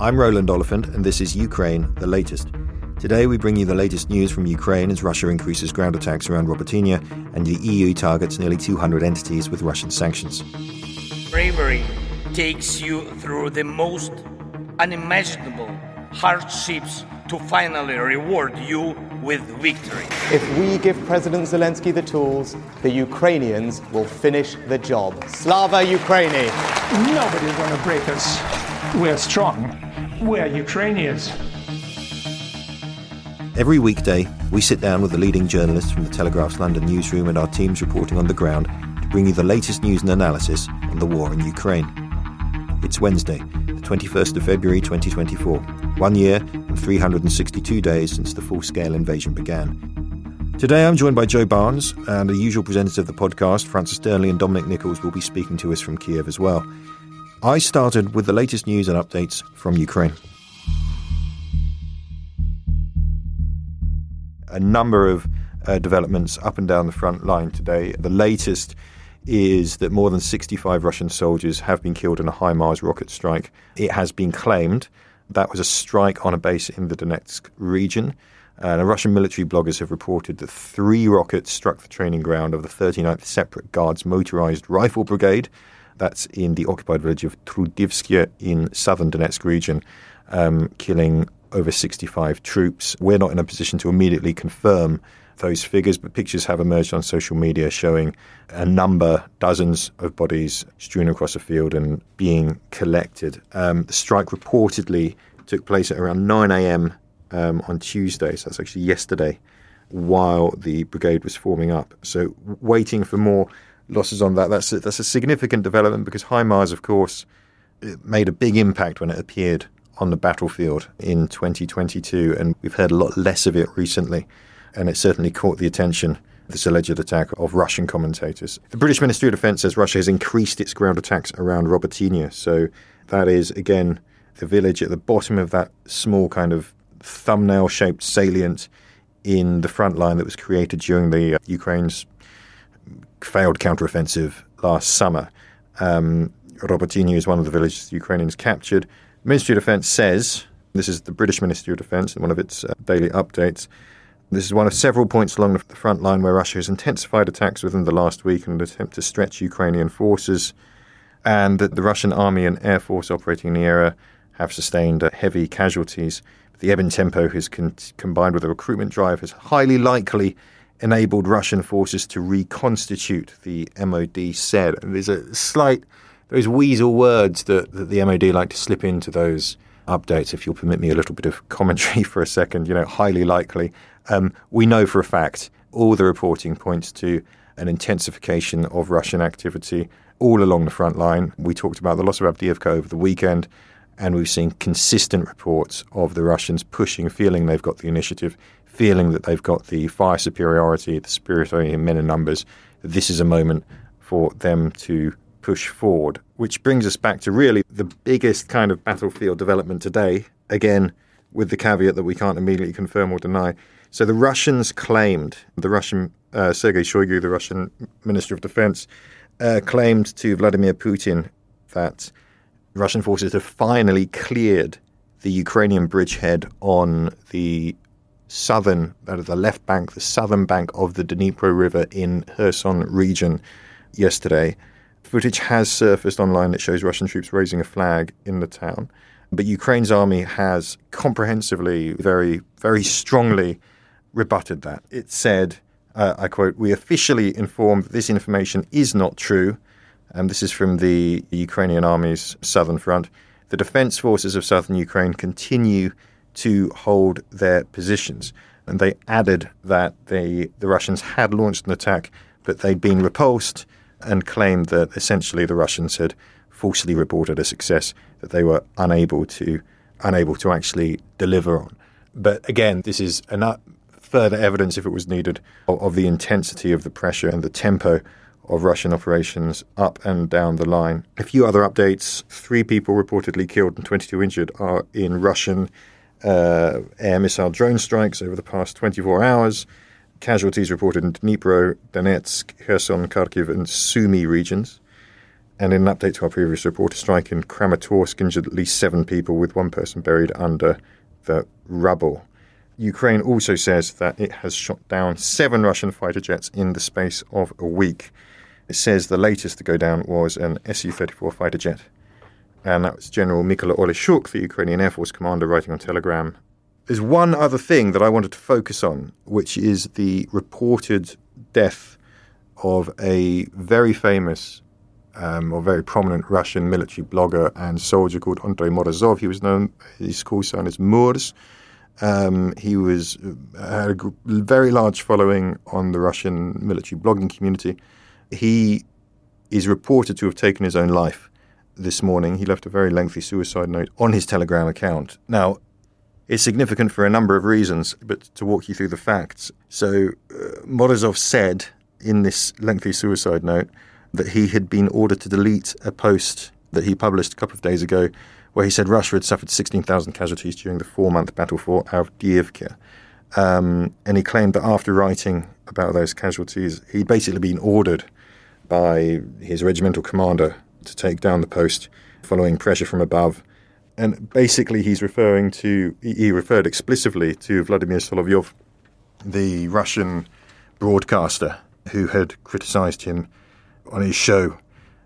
I'm Roland Oliphant, and this is Ukraine, the latest. Today, we bring you the latest news from Ukraine as Russia increases ground attacks around Robotyne and the EU targets nearly 200 entities with Russian sanctions. Bravery takes you through the most unimaginable hardships to finally reward you with victory. If we give President Zelensky the tools, the Ukrainians will finish the job. Slava Ukraini! Nobody's going to break us. We're strong. We're Ukrainians. Every weekday, we sit down with the leading journalists from the Telegraph's London newsroom and our teams reporting on the ground to bring you the latest news and analysis on the war in Ukraine. It's Wednesday, the 21st of February 2024, one year and 362 days since the full scale invasion began. Today I'm joined by Joe Barnes, and the usual presenters of the podcast, Francis Dearnley and Dominic Nicholls, will be speaking to us from Kiev as well. I started with the latest news and updates from Ukraine. A number of uh, developments up and down the front line today. The latest is that more than 65 Russian soldiers have been killed in a HIMARS rocket strike. It has been claimed that was a strike on a base in the Donetsk region. And Russian military bloggers have reported that three rockets struck the training ground of the 39th Separate Guards Motorized Rifle Brigade that's in the occupied village of Trudivske in southern Donetsk region, um, killing over 65 troops. We're not in a position to immediately confirm those figures, but pictures have emerged on social media showing a number, dozens of bodies strewn across a field and being collected. Um, the strike reportedly took place at around 9 a.m. Um, on Tuesday, so that's actually yesterday, while the brigade was forming up. So, waiting for more losses on that. That's a, that's a significant development because HIMARS, of course, made a big impact when it appeared on the battlefield in 2022, and we've heard a lot less of it recently. And it certainly caught the attention, this alleged attack of Russian commentators. The British Ministry of Defence says Russia has increased its ground attacks around Robotyne. So that is, again, the village at the bottom of that small kind of thumbnail shaped salient in the front line that was created during the uh, Ukraine's failed counteroffensive last summer. Um, is one of the villages the Ukrainians captured. Ministry of Defence says, this is the British Ministry of Defence in one of its uh, daily updates, this is one of several points along the front line where Russia has intensified attacks within the last week in an attempt to stretch Ukrainian forces, and that the Russian army and air force operating in the area have sustained uh, heavy casualties. The ebb in tempo has con- combined with a recruitment drive has highly likely enabled Russian forces to reconstitute, the MOD said. And there's a slight, those weasel words that, that the MOD like to slip into those updates, if you'll permit me a little bit of commentary for a second, you know, highly likely. Um, we know for a fact all the reporting points to an intensification of Russian activity all along the front line. We talked about the loss of Avdiivka over the weekend, and we've seen consistent reports of the Russians pushing, feeling they've got the initiative, feeling that they've got the fire superiority, the superiority in men and numbers. This is a moment for them to push forward, which brings us back to really the biggest kind of battlefield development today. Again, with the caveat that we can't immediately confirm or deny. So the Russians claimed, the Russian uh, Sergei Shoigu, the Russian Minister of Defense, uh, claimed to Vladimir Putin that Russian forces have finally cleared the Ukrainian bridgehead on the southern, that is the left bank, the southern bank of the Dnipro River in Kherson region yesterday. Footage has surfaced online that shows Russian troops raising a flag in the town. But Ukraine's army has comprehensively, very, very strongly rebutted that. It said, uh, I quote, We officially inform that this information is not true. And this is from the Ukrainian army's southern front. The defense forces of southern Ukraine continue to hold their positions. And they added that they, the Russians had launched an attack, but they'd been repulsed and claimed that essentially the Russians had falsely reported a success that they were unable to unable to actually deliver on. But again, this is enough further evidence, if it was needed, of, of the intensity of the pressure and the tempo of Russian operations up and down the line. A few other updates: three people reportedly killed and 22 injured are in Russian uh, air missile drone strikes over the past 24 hours. Casualties reported in Dnipro, Donetsk, Kherson, Kharkiv, and Sumy regions. And in an update to our previous report, a strike in Kramatorsk injured at least seven people, with one person buried under the rubble. Ukraine also says that it has shot down seven Russian fighter jets in the space of a week. It says the latest to go down was an Su 34 fighter jet. And that was General Mykola Oleshchuk, the Ukrainian Air Force commander, writing on Telegram. There's one other thing that I wanted to focus on, which is the reported death of a very famous um, or very prominent Russian military blogger and soldier called Andrei Morozov. He was known, his call sign is Murz. Um, he was uh, had a very large following on the Russian military blogging community. He is reported to have taken his own life this morning. He left a very lengthy suicide note on his Telegram account. Now, it's significant for a number of reasons, but to walk you through the facts. So, uh, Morozov said in this lengthy suicide note that he had been ordered to delete a post that he published a couple of days ago where he said Russia had suffered 16,000 casualties during the four month battle for Avdiivka. Um, and he claimed that after writing about those casualties, he'd basically been ordered by his regimental commander to take down the post following pressure from above. And basically, he's referring to, he referred explicitly to Vladimir Solovyov, the Russian broadcaster who had criticized him on his show.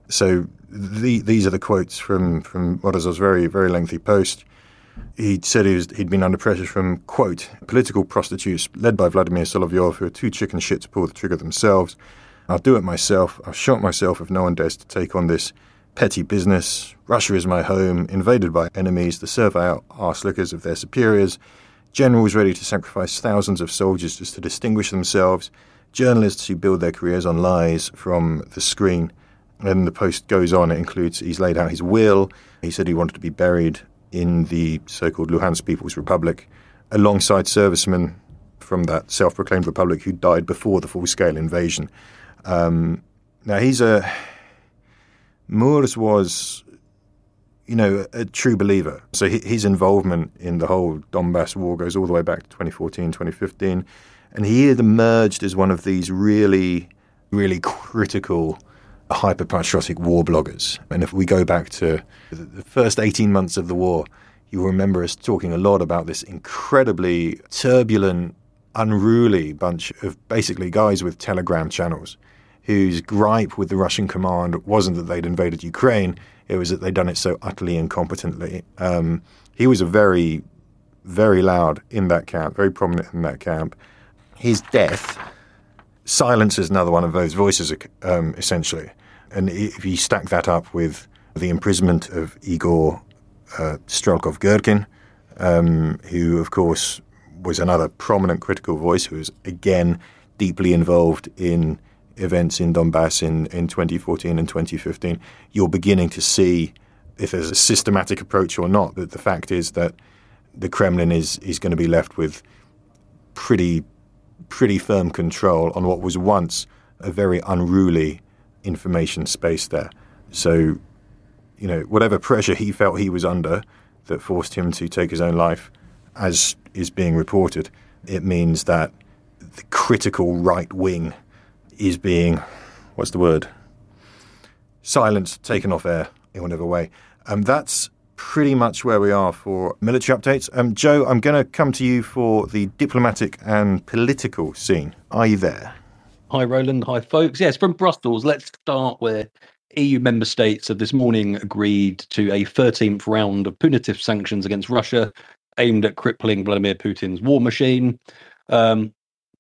So the, these are the quotes from from Morozov's very very lengthy post. He said he he'd been under pressure from quote political prostitutes led by Vladimir Solovyov, who are too chicken shit to pull the trigger themselves. I'll do it myself. I'll shot myself if no one dares to take on this petty business. Russia is my home, invaded by enemies, the servile arse lickers of their superiors, generals ready to sacrifice thousands of soldiers just to distinguish themselves, journalists who build their careers on lies from the screen. And the post goes on. It includes he's laid out his will. He said he wanted to be buried in the so-called Luhansk People's Republic, alongside servicemen from that self-proclaimed republic who died before the full-scale invasion. Um, now he's a Murz was, you know, a, true believer. So his involvement in the whole Donbass war goes all the way back to 2014, 2015. And he had emerged as one of these really, really critical hyper patriotic war bloggers. And if we go back to the first 18 months of the war, you will remember us talking a lot about this incredibly turbulent, unruly bunch of basically guys with telegram channels whose gripe with the Russian command wasn't that they'd invaded Ukraine, it was that they'd done it so utterly incompetently. Um, he was a very, very loud in that camp, very prominent in that camp his death silences another one of those voices, um, essentially. And if you stack that up with the imprisonment of Igor uh, Strelkov Girkin, um, who, of course, was another prominent critical voice who was, again, deeply involved in events in Donbass in, in 2014 and 2015, you're beginning to see if there's a systematic approach or not. But the fact is that the Kremlin is, is going to be left with pretty pretty firm control on what was once a very unruly information space there. So, you know, whatever pressure he felt he was under that forced him to take his own life, as is being reported, it means that the critical right wing is being, what's the word? Silenced, taken off air in whatever way. And that's pretty much where we are for military updates. Um, Joe, I'm going to come to you for the diplomatic and political scene. Are you there? Hi, Roland. Hi, folks. Yes, from Brussels. Let's start with EU member states have this morning agreed to a 13th round of punitive sanctions against Russia aimed at crippling Vladimir Putin's war machine. Um,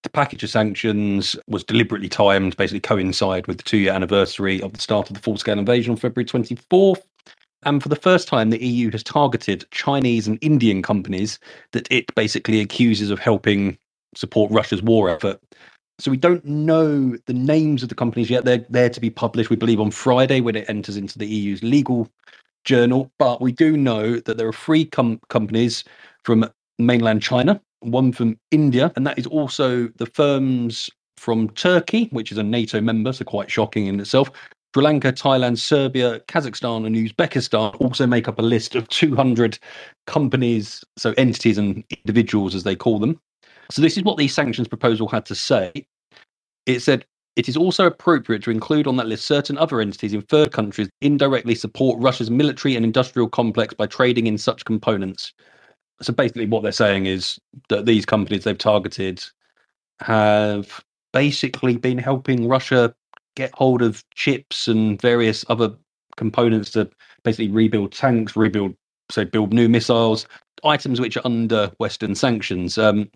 the package of sanctions was deliberately timed, basically coincide with the two year anniversary of the start of the full scale invasion on February 24th. And for the first time, the EU has targeted Chinese and Indian companies that it basically accuses of helping support Russia's war effort. So we don't know the names of the companies yet. They're there to be published, we believe, on Friday when it enters into the EU's legal journal. But we do know that there are three com- companies from mainland China, one from India, and that is also the firms from Turkey, which is a NATO member, so quite shocking in itself. Sri Lanka, Thailand, Serbia, Kazakhstan, and Uzbekistan also make up a list of 200 companies, so entities and individuals as they call them. So, this is what the sanctions proposal had to say. It said it is also appropriate to include on that list certain other entities in third countries indirectly support Russia's military and industrial complex by trading in such components. So basically, what they're saying is that these companies they've targeted have basically been helping Russia get hold of chips and various other components to basically rebuild tanks, rebuild, say, build new missiles, items which are under Western sanctions. Um,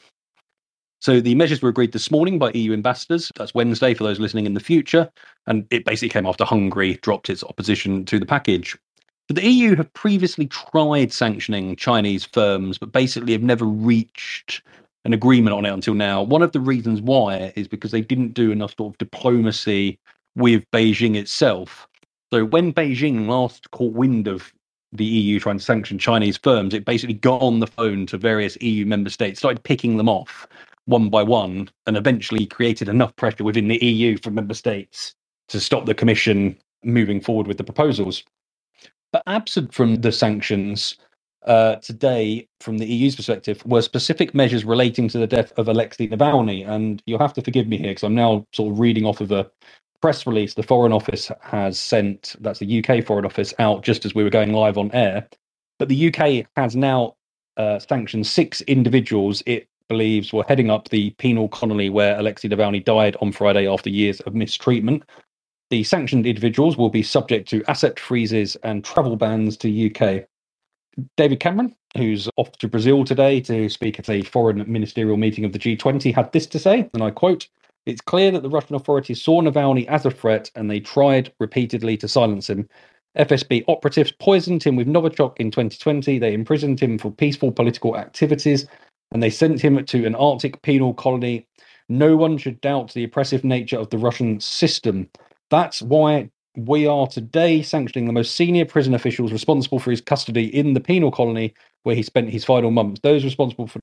so the measures were agreed this morning by EU ambassadors. That's Wednesday for those listening in the future. And it basically came after Hungary dropped its opposition to the package. But the EU have previously tried sanctioning Chinese firms, but basically have never reached an agreement on it until now. One of the reasons why is because they didn't do enough sort of diplomacy with Beijing itself. So when Beijing last caught wind of the EU trying to sanction Chinese firms, it basically got on the phone to various EU member states, started picking them off one by one, and eventually created enough pressure within the EU for member states to stop the Commission moving forward with the proposals. But absent from the sanctions, uh, today, from the EU's perspective, were specific measures relating to the death of Alexei Navalny. And you'll have to forgive me here because I'm now sort of reading off of a press release the Foreign Office has sent, that's the UK Foreign Office, out just as we were going live on air. But the UK has now uh, sanctioned six individuals it believes were heading up the penal colony where Alexei Navalny died on Friday after years of mistreatment. The sanctioned individuals will be subject to asset freezes and travel bans to UK. David Cameron, who's off to Brazil today to speak at a foreign ministerial meeting of the G20, had this to say, and I quote It's clear that the Russian authorities saw Navalny as a threat and they tried repeatedly to silence him. FSB operatives poisoned him with Novichok in 2020. They imprisoned him for peaceful political activities and they sent him to an Arctic penal colony. No one should doubt the oppressive nature of the Russian system. That's why we are today sanctioning the most senior prison officials responsible for his custody in the penal colony where he spent his final months. Those responsible for,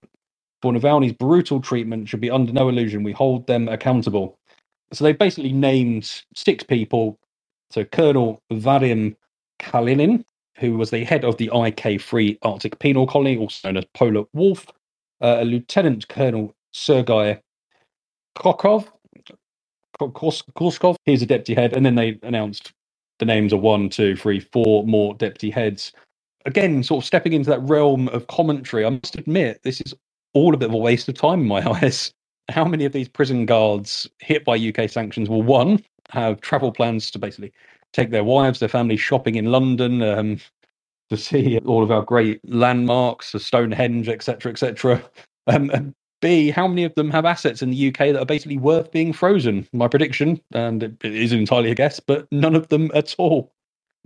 for Navalny's brutal treatment should be under no illusion. We hold them accountable. So they basically named six people. So Colonel Vadim Kalinin, who was the head of the IK3 Arctic Penal Colony, also known as Polar Wolf, uh, Lieutenant Colonel Sergei Korskov. He's a deputy head, and then they announced the names of one, two, three, four more deputy heads. Again, sort of stepping into that realm of commentary. I must admit, this is all a bit of a waste of time in my eyes. How many of these prison guards hit by UK sanctions will one have travel plans to basically take their wives, their families shopping in London, um, to see all of our great landmarks, the Stonehenge, etc., etc. Um, B, how many of them have assets in the UK that are basically worth being frozen? My prediction, and it is entirely a guess, but none of them at all.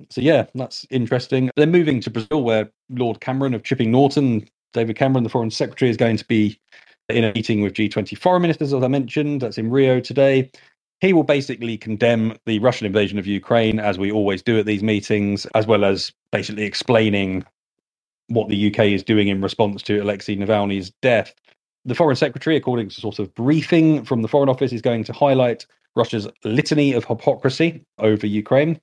So yeah, that's interesting. They're moving to Brazil, where Lord Cameron of Chipping Norton, David Cameron, the Foreign Secretary, is going to be in a meeting with G20 foreign ministers, as I mentioned. That's in Rio today. He will basically condemn the Russian invasion of Ukraine, as we always do at these meetings, as well as basically explaining what the UK is doing in response to Alexei Navalny's death. The Foreign Secretary, according to sort of briefing from the Foreign Office, is going to highlight Russia's litany of hypocrisy over Ukraine.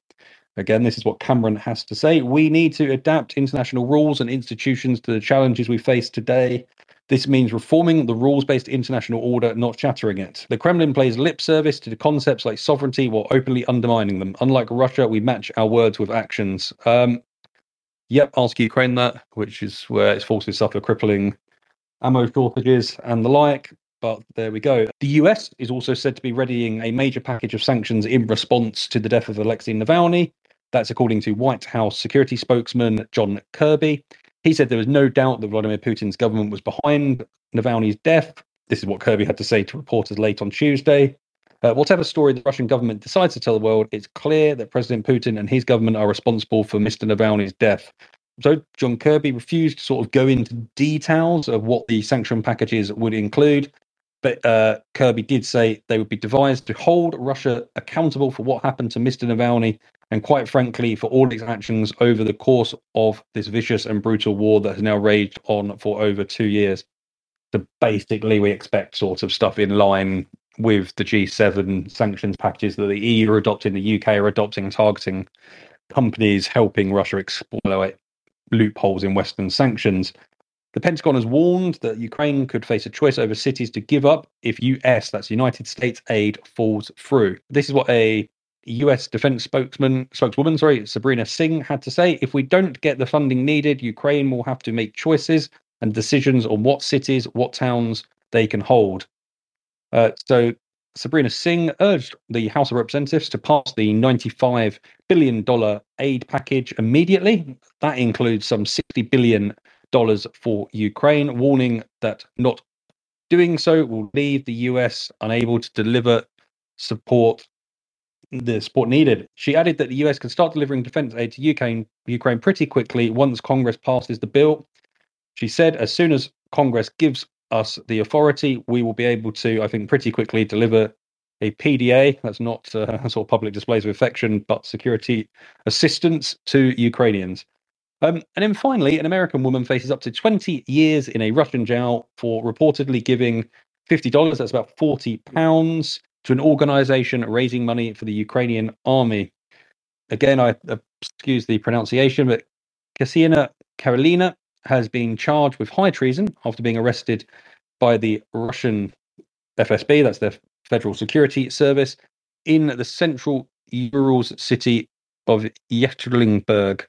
Again, this is what Cameron has to say. We need to adapt international rules and institutions to the challenges we face today. This means reforming the rules based international order, not shattering it. The Kremlin plays lip service to concepts like sovereignty while openly undermining them. Unlike Russia, we match our words with actions. Um, yep, ask Ukraine that, which is where its forces suffer crippling ammo shortages, and the like. But there we go. The US is also said to be readying a major package of sanctions in response to the death of Alexei Navalny. That's according to White House security spokesman John Kirby. He said there was no doubt that Vladimir Putin's government was behind Navalny's death. This is what Kirby had to say to reporters late on Tuesday. Uh, whatever story the Russian government decides to tell the world, it's clear that President Putin and his government are responsible for Mr. Navalny's death. So John Kirby refused to sort of go into details of what the sanction packages would include. But uh, Kirby did say they would be devised to hold Russia accountable for what happened to Mr. Navalny and, quite frankly, for all its actions over the course of this vicious and brutal war that has now raged on for over two years. So basically, we expect sort of stuff in line with the G7 sanctions packages that the EU are adopting, the UK are adopting, targeting companies helping Russia exploit loopholes in Western sanctions. The Pentagon has warned that Ukraine could face a choice over cities to give up if US, that's United States aid, falls through. This is what a US defense spokesman spokeswoman, sorry, Sabrina Singh had to say. If we don't get the funding needed, Ukraine will have to make choices and decisions on what cities, what towns they can hold. Uh, so Sabrina Singh urged the House of Representatives to pass the $95 billion aid package immediately. That includes some $60 billion for Ukraine, warning that not doing so will leave the US unable to deliver support the support needed. She added that the US can start delivering defense aid to Ukraine, Ukraine pretty quickly once Congress passes the bill. She said, as soon as Congress gives us the authority, we will be able to, I think, pretty quickly deliver a PDA. That's not uh, sort of public displays of affection, but security assistance to Ukrainians. Um, and then finally, an American woman faces up to 20 years in a Russian jail for reportedly giving $50, that's about 40 pounds, to an organization raising money for the Ukrainian army. Again, I uh, excuse the pronunciation, but Ksenia Karelina has been charged with high treason after being arrested by the Russian FSB, that's the Federal Security Service, in the central Urals city of Yekaterinburg.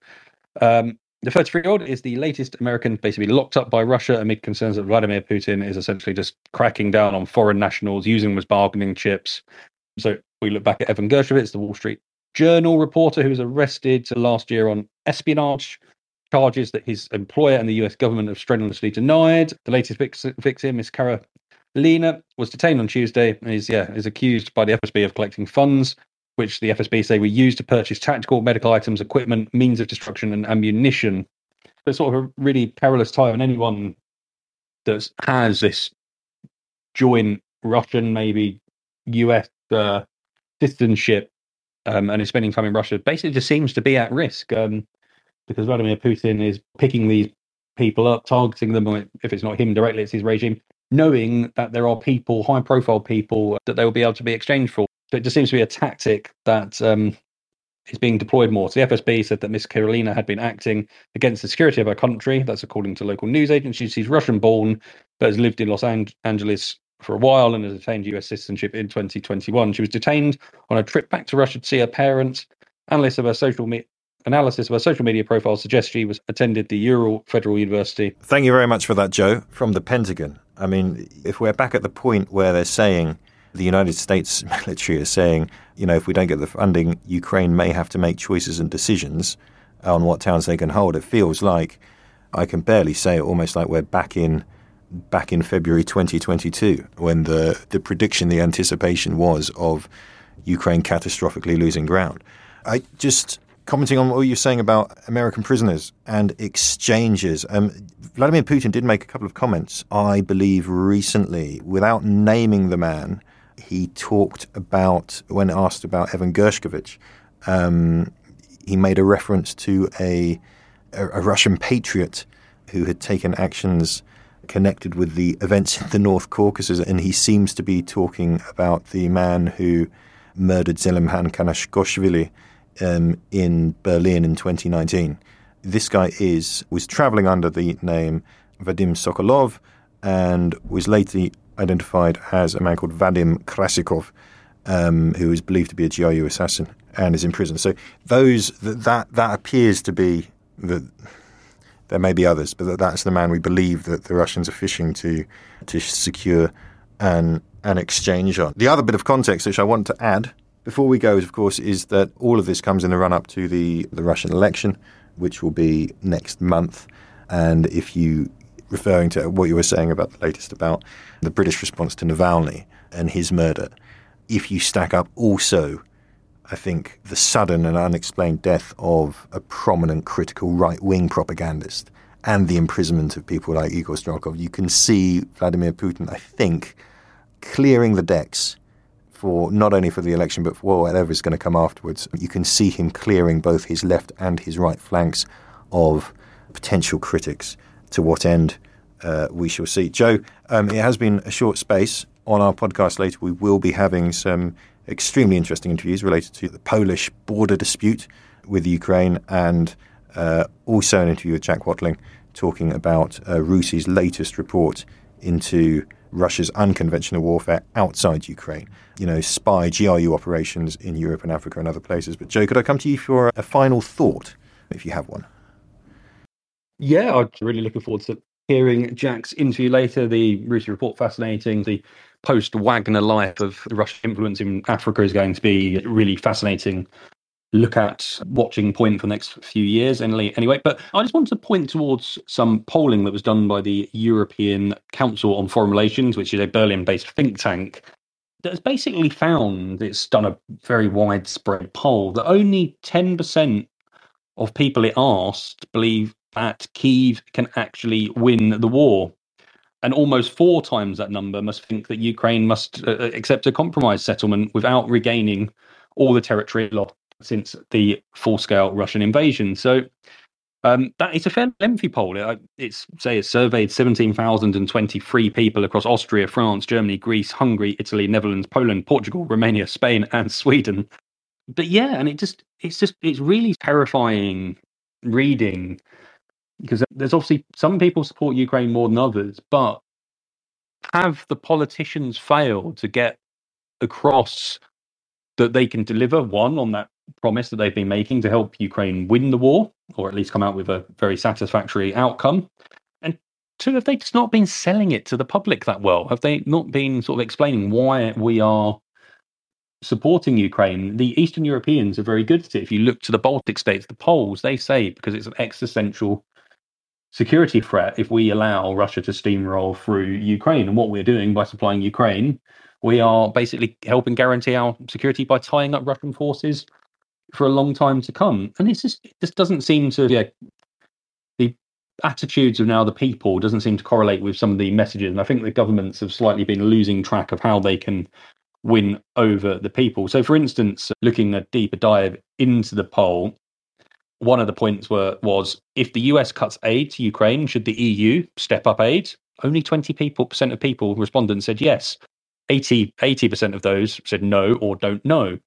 Um, the 33 year old is the latest American basically locked up by Russia amid concerns that Vladimir Putin is essentially just cracking down on foreign nationals, using them as bargaining chips. So we look back at Evan Gershkovich, the Wall Street Journal reporter who was arrested last year on espionage charges that his employer and the US government have strenuously denied. The latest victim, Miss Kara Lena, was detained on Tuesday and is, yeah, is accused by the FSB of collecting funds which the FSB say were used to purchase tactical medical items, equipment, means of destruction, and ammunition. It's sort of a really perilous time, and anyone that has this joint Russian, maybe US uh, citizenship, um, and is spending time in Russia, basically just seems to be at risk um, because Vladimir Putin is picking these people up, targeting them. If it's not him directly, it's his regime, knowing that there are people, high profile people, that they will be able to be exchanged for. So it just seems to be a tactic that um, is being deployed more. So the FSB said that Miss Karelina had been acting against the security of her country. That's according to local news agencies. She's Russian born, but has lived in Los Angeles for a while and has attained US citizenship in 2021. She was detained on a trip back to Russia to see her parents. Analysts of her social me- analysis of her social media profile suggests she was attended the Ural Federal University. Thank you very much for that, Joe. From the Pentagon. I mean, if we're back at the point where they're saying the United States military is saying, you know, if we don't get the funding, Ukraine may have to make choices and decisions on what towns they can hold. It feels like I can barely say it, almost like we're back in back in February 2022 when the the prediction, the anticipation was of Ukraine catastrophically losing ground. I just commenting on what you're saying about American prisoners and exchanges. Um, Vladimir Putin did make a couple of comments, I believe, recently, without naming the man he talked about, when asked about Evan Gershkovich, um, he made a reference to a, a, a, Russian patriot who had taken actions connected with the events in the North Caucasus, and he seems to be talking about the man who murdered Zelimhan Kanashkoshvili um, in Berlin in 2019. This guy is was traveling under the name Vadim Sokolov and was later identified as a man called Vadim Krasikov, um, who is believed to be a GRU assassin and is in prison. So those that that appears to be the. There may be others, but that's the man we believe that the Russians are fishing to to secure an an exchange on. The other bit of context which I want to add before we go, of course, is that all of this comes in the run up to the the Russian election, which will be next month. And if you referring to what you were saying about the latest about the British response to Navalny and his murder, if you stack up also, I think, the sudden and unexplained death of a prominent critical right wing propagandist and the imprisonment of people like Igor Strelkov, you can see Vladimir Putin, I think, clearing the decks for not only for the election but for whatever is going to come afterwards. You can see him clearing both his left and his right flanks of potential critics. To what end, uh, we shall see. Joe, um, it has been a short space. On our podcast later, we will be having some extremely interesting interviews related to the Polish border dispute with Ukraine and uh, also an interview with Jack Watling talking about uh, RUSI's latest report into Russia's unconventional warfare outside Ukraine. You know, spy GRU operations in Europe and Africa and other places. But Joe, could I come to you for a final thought, if you have one? Yeah, I'm really looking forward to hearing Jack's interview later. The RUSI report fascinating. The post Wagner life of Russian influence in Africa is going to be really fascinating look at watching point for the next few years anyway. But I just want to point towards some polling that was done by the European Council on Foreign Relations, which is a Berlin based think tank. That has basically found it's done a very widespread poll that only 10% of people it asked believe that Kiev can actually win the war. And almost four times that number must think that Ukraine must uh, accept a compromise settlement without regaining all the territory lost since the full scale Russian invasion. So um, that is a fairly lengthy poll. It, it's say it surveyed seventeen thousand and twenty three people across Austria, France, Germany, Greece, Hungary, Italy, Netherlands, Poland, Portugal, Romania, Spain, and Sweden. But yeah, and it just it's just it's really terrifying reading because there's obviously some people support Ukraine more than others, but have the politicians failed to get across that they can deliver one on that promise that they've been making to help Ukraine win the war, or at least come out with a very satisfactory outcome? And two, have they just not been selling it to the public that well? Have they not been sort of explaining why we are supporting Ukraine? The Eastern Europeans are very good at it. If you look to the Baltic states, the Poles, they say because it's an existential security threat if we allow Russia to steamroll through Ukraine. And what we're doing by supplying Ukraine, we are basically helping guarantee our security by tying up Russian forces for a long time to come. And it's just it just doesn't seem to yeah, the attitudes of now the people doesn't seem to correlate with some of the messages. And I think the governments have slightly been losing track of how they can win over the people. So for instance, looking a deeper dive into the poll, one of the points were was if the US cuts aid to Ukraine, should the EU step up aid? Only 20 people percent of people respondents said yes. 80 percent of those said no or don't know.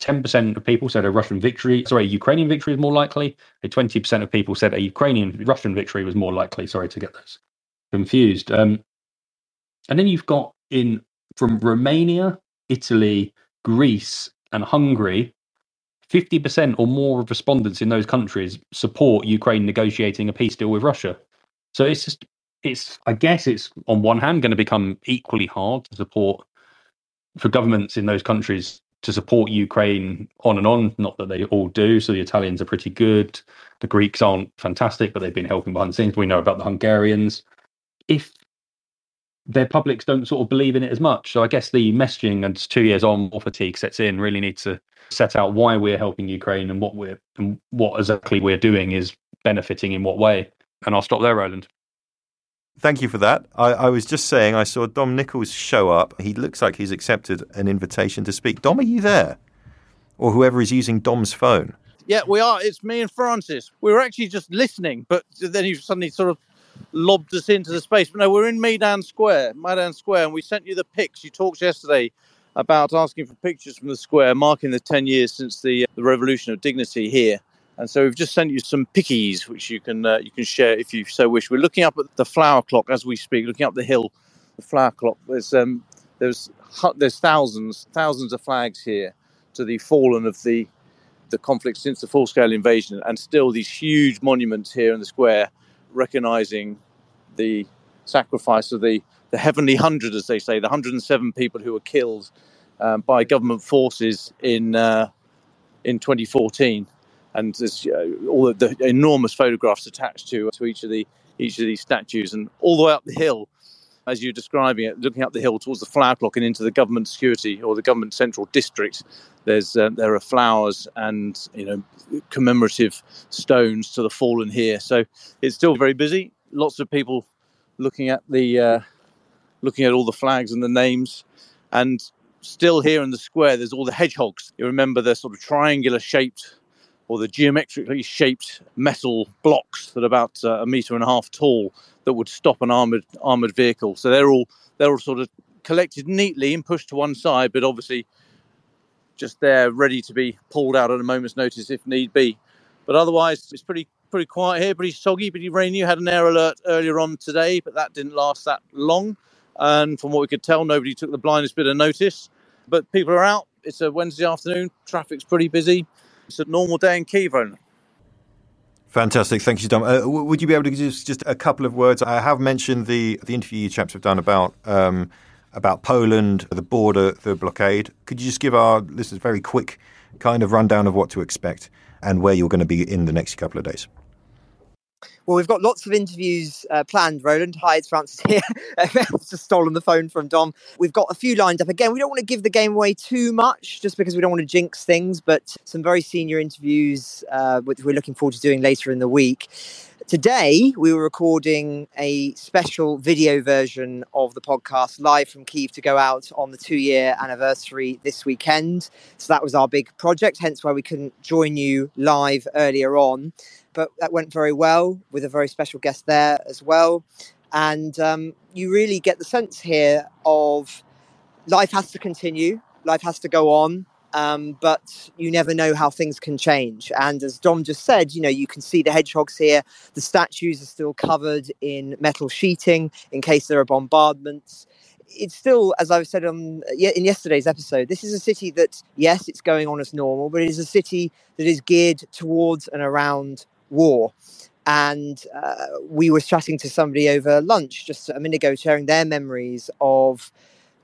10% of people said a Russian victory, sorry, a Ukrainian victory is more likely. A 20% of people said a Ukrainian Russian victory was more likely. Sorry to get those confused. Um, and then you've got in from Romania, Italy, Greece, and Hungary, 50% or more of respondents in those countries support Ukraine negotiating a peace deal with Russia. So it's just, it's, I guess it's on one hand going to become equally hard to support for governments in those countries to support Ukraine on and on. Not that they all do. So the Italians are pretty good. The Greeks aren't fantastic, but they've been helping behind the scenes. We know about the Hungarians. If their publics don't sort of believe in it as much, so I guess the messaging and two years on, more fatigue sets in. Really need to set out why we're helping Ukraine and what we're and what exactly we're doing is benefiting in what way. And I'll stop there, Roland. Thank you for that. I, I, was just saying, I saw Dom Nicholls show up. He looks like he's accepted an invitation to speak. Dom, are you there? Or whoever is using Dom's phone? Yeah, we are. It's me and Francis. We were actually just listening, but then you suddenly sort of lobbed us into the space. But no, we're in Maidan Square, Maidan Square, and we sent you the pics. You talked yesterday about asking for pictures from the square, marking the 10 years since the, uh, the Revolution of Dignity here. And so we've just sent you some pickies, which you can uh, you can share if you so wish. We're looking up at the flower clock as we speak, looking up the hill, the flower clock. There's um, there's there's thousands thousands of flags here to the fallen of the the conflict since the full scale invasion, and still these huge monuments here in the square, recognizing the sacrifice of the the heavenly hundred, as they say, the 107 people who were killed um, by government forces in uh, in 2014 and there's all the enormous photographs attached to to each of the each of these statues, and all the way up the hill, as you're describing it, looking up the hill towards the flower clock and into the government security or the government central district. There's uh, there are flowers and you know commemorative stones to the fallen here, so it's still very busy. Lots of people looking at the uh, looking at all the flags and the names. And still here in the square, there's all the hedgehogs. You remember the sort of triangular shaped or the geometrically shaped metal blocks that are about uh, a meter and a half tall that would stop an armored armored vehicle. So they're all they're all sort of collected neatly and pushed to one side, but obviously just there ready to be pulled out at a moment's notice if need be. But otherwise, it's pretty pretty quiet here, pretty soggy, pretty rainy. You had an air alert earlier on today, but that didn't last that long. And from what we could tell, nobody took the blindest bit of notice. But people are out. It's a Wednesday afternoon. Traffic's pretty busy. It's a normal day in Kiev. Fantastic, thank you, Dom. Uh, would you be able to just just a couple of words? I have mentioned the the interview you chaps have done about um, about Poland, the border, the blockade. Could you just give our listeners a very quick kind of rundown of what to expect and where you're going to be in the next couple of days? Well, we've got lots of interviews uh, planned, Roland. Hi, it's Francis here. Just stolen the phone from Dom. We've got a few lined up. Again, we don't want to give the game away too much just because we don't want to jinx things, but some very senior interviews, uh, which we're looking forward to doing later in the week. Today, we were recording a special video version of the podcast live from Kiev to go out on the two year anniversary this weekend. So that was our big project, hence why we couldn't join you live earlier on but that went very well with a very special guest there as well. And um, you really get the sense here of life has to continue, life has to go on, um, but you never know how things can change. And as Dom just said, you know, you can see the hedgehogs here. The statues are still covered in metal sheeting in case there are bombardments. It's still, as I've said on in yesterday's episode, this is a city that, yes, it's going on as normal, but it is a city that is geared towards and around war. And uh, we were chatting to somebody over lunch just a minute ago, sharing their memories of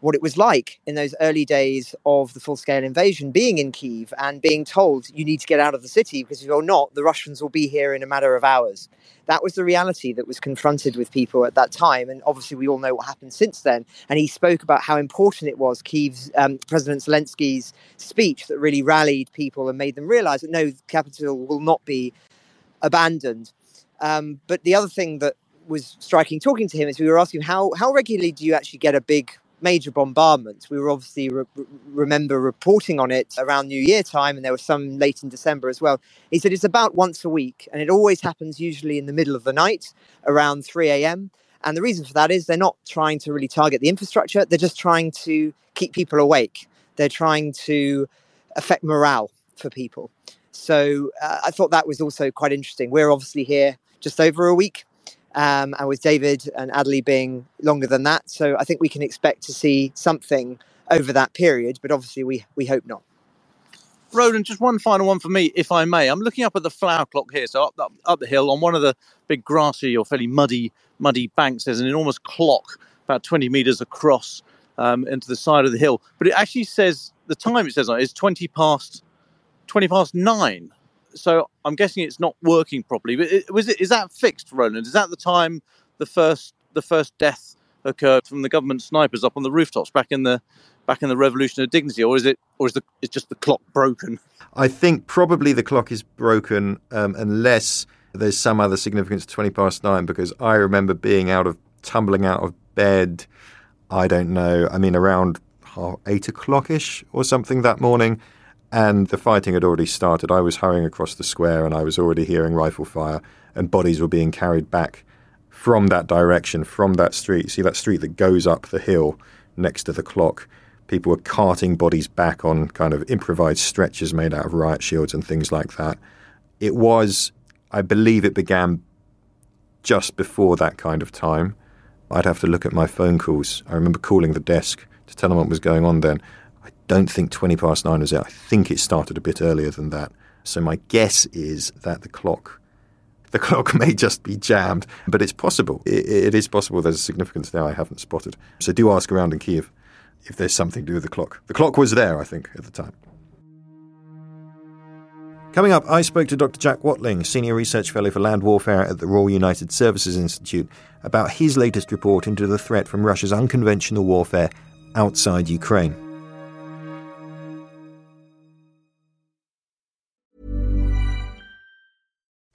what it was like in those early days of the full scale invasion, being in Kiev and being told you need to get out of the city because if you're not, the Russians will be here in a matter of hours. That was the reality that was confronted with people at that time. And obviously, we all know what happened since then. And he spoke about how important it was, Kiev's um, President Zelensky's speech that really rallied people and made them realize that no, the capital will not be abandoned. Um, but the other thing that was striking talking to him is we were asking how how regularly do you actually get a big major bombardment? We were obviously re- remember reporting on it around New Year time, and there was some late in December as well. He said it's about once a week, and it always happens usually in the middle of the night, around 3 a.m. And the reason for that is they're not trying to really target the infrastructure; they're just trying to keep people awake. They're trying to affect morale for people. So uh, I thought that was also quite interesting. We're obviously here just over a week, um, and with David and Adley being longer than that. So I think we can expect to see something over that period, but obviously we, we hope not. Roland, just one final one for me, if I may. I'm looking up at the flower clock here, so up, up, up the hill on one of the big grassy or fairly muddy muddy banks. There's an enormous clock about 20 meters across um, into the side of the hill, but it actually says the time it says on it is 20 past 20 past nine. So I'm guessing it's not working properly. But it, was it is that fixed, Roland? Is that the time the first the first death occurred from the government snipers up on the rooftops back in the back in the Revolution of Dignity, or is it or is the it's just the clock broken? I think probably the clock is broken um, unless there's some other significance to 20 past nine because I remember being out of tumbling out of bed. I don't know. I mean, around eight o'clock ish or something that morning and the fighting had already started. I was hurrying across the square and I was already hearing rifle fire, and bodies were being carried back from that direction, from that street. See that street that goes up the hill next to the clock? People were carting bodies back on kind of improvised stretchers made out of riot shields and things like that. It was, I believe, it began just before that kind of time. I'd have to look at my phone calls. I remember calling the desk to tell them what was going on then don't think 20 past nine was it. I think it started a bit earlier than that. So my guess is that the clock the clock may just be jammed, but it's possible. It, it is possible there's a significance there I haven't spotted. So do ask around in Kiev if there's something to do with the clock. The clock was there, I think, at the time. Coming up, I spoke to Dr. Jack Watling, Senior Research Fellow for Land Warfare at the Royal United Services Institute, about his latest report into the threat from Russia's unconventional warfare outside Ukraine.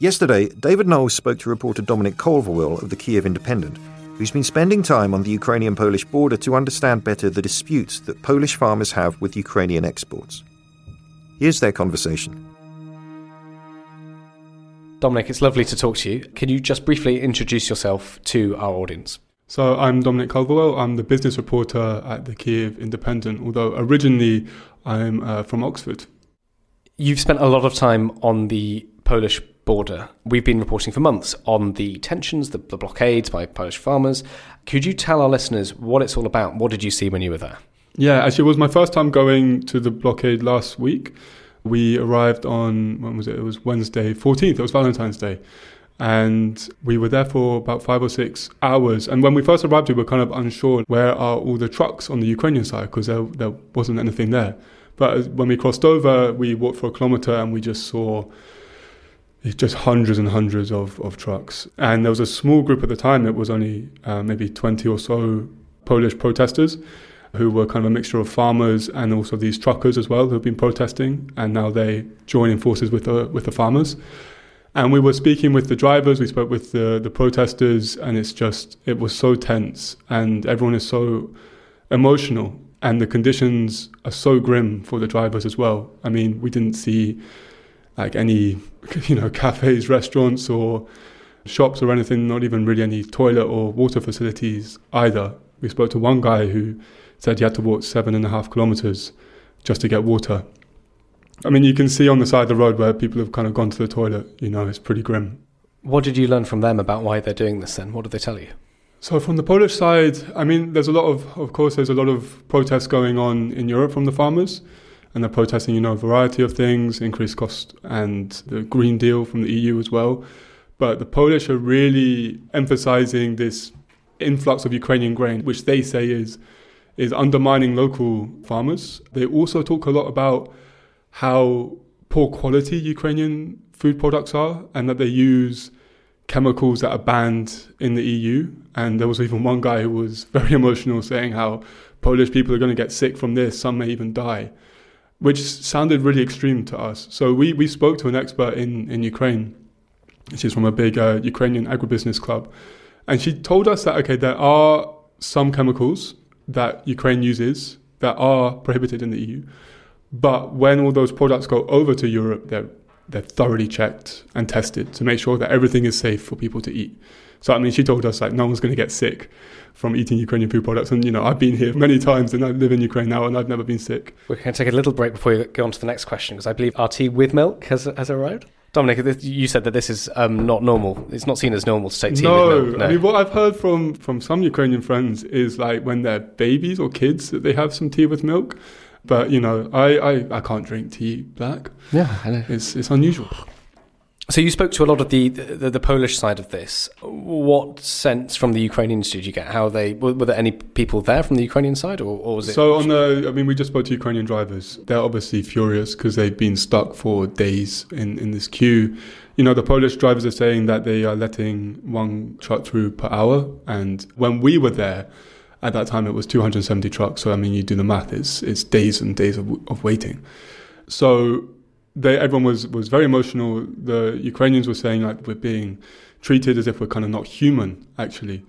Yesterday, David Knowles spoke to reporter Dominic Culverwell of the Kyiv Independent, who's been spending time on the Ukrainian Polish border to understand better the disputes that Polish farmers have with Ukrainian exports. Here's their conversation. Dominic, it's lovely to talk to you. Can you just briefly introduce yourself to our audience? So, I'm Dominic Culverwell. I'm the business reporter at the Kyiv Independent, although originally I'm uh, from Oxford. You've spent a lot of time on the Polish border. We've been reporting for months on the tensions, the, the blockades by Polish farmers. Could you tell our listeners what it's all about? What did you see when you were there? Yeah, actually, it was my first time going to the blockade last week. We arrived on, when was it? It was Wednesday, 14th. It was Valentine's Day. And we were there for about five or six hours. And when we first arrived, we were kind of unsure where are all the trucks on the Ukrainian side because there, there wasn't anything there. But when we crossed over, we walked for a kilometer and we just saw just hundreds and hundreds of, of trucks. And there was a small group at the time, it was only uh, maybe 20 or so Polish protesters who were kind of a mixture of farmers and also these truckers as well who have been protesting. And now they join in forces with the, with the farmers. And we were speaking with the drivers, we spoke with the, the protesters, and it's just, it was so tense. And everyone is so emotional. And the conditions are so grim for the drivers as well. I mean, we didn't see like any, you know, cafes, restaurants, or shops or anything, not even really any toilet or water facilities either. We spoke to one guy who said he had to walk seven and a half kilometers just to get water. I mean, you can see on the side of the road where people have kind of gone to the toilet. You know, it's pretty grim. What did you learn from them about why they're doing this then? What did they tell you? So, from the Polish side, I mean, there's a lot of, of course, there's a lot of protests going on in Europe from the farmers. And they're protesting, you know, a variety of things, increased cost and the Green Deal from the EU as well. But the Polish are really emphasizing this influx of Ukrainian grain, which they say is is undermining local farmers. They also talk a lot about how poor quality Ukrainian food products are and that they use chemicals that are banned in the EU. And there was even one guy who was very emotional saying how Polish people are going to get sick from this, some may even die, which sounded really extreme to us. So we, we spoke to an expert in, in Ukraine. She's from a big uh, Ukrainian agribusiness club. And she told us that, okay, there are some chemicals that Ukraine uses that are prohibited in the EU. But when all those products go over to Europe, they're they're thoroughly checked and tested to make sure that everything is safe for people to eat. So I mean, she told us like no one's going to get sick from eating Ukrainian food products. And you know, I've been here many times, and I live in Ukraine now, and I've never been sick. We're going to take a little break before we go on to the next question because I believe our tea with milk has has arrived. Dominic, you said that this is um, not normal. It's not seen as normal to take tea no, with milk. No, I mean what I've heard from from some Ukrainian friends is like when they're babies or kids that they have some tea with milk. But you know, I, I, I can't drink tea black. Yeah, I know. It's it's unusual. So you spoke to a lot of the, the, the Polish side of this. What sense from the Ukrainians did you get? How they were, were there any people there from the Ukrainian side, or, or was it? So on the, I mean, we just spoke to Ukrainian drivers. They're obviously furious because they've been stuck for days in in this queue. You know, the Polish drivers are saying that they are letting one truck through per hour, and when we were there, at that time it was 270 trucks. So I mean, you do the math; it's it's days and days of, of waiting. So they, everyone was, was very emotional. The Ukrainians were saying like we're being treated as if we're kind of not human. Actually,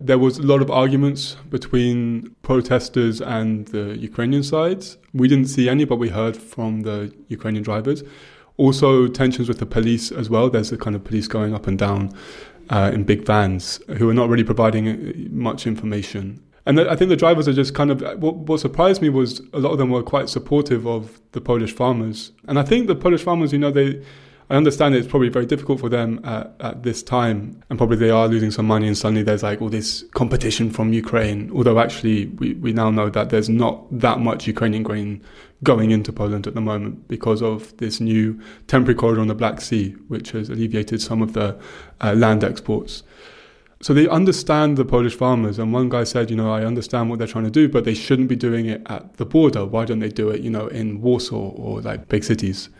there was a lot of arguments between protesters and the Ukrainian sides. We didn't see any, but we heard from the Ukrainian drivers. Also, tensions with the police as well. There's a kind of police going up and down uh, in big vans who are not really providing uh, much information and I think the drivers are just kind of what, what, surprised me was a lot of them were quite supportive of the Polish farmers. And I think the Polish farmers, you know, they I understand it's probably very difficult for them at, at, this time, and probably they are losing some money, and suddenly there's like all this competition from Ukraine. Although actually, we, we now know that there's not that much Ukrainian grain going into Poland at the moment because of this new temporary corridor on the Black Sea, which has alleviated some of the uh, land exports. So they understand the Polish farmers, and one guy said, you know, I understand what they're trying to do, but they shouldn't be doing it at the border. Why don't they do it, you know, in Warsaw or like big cities?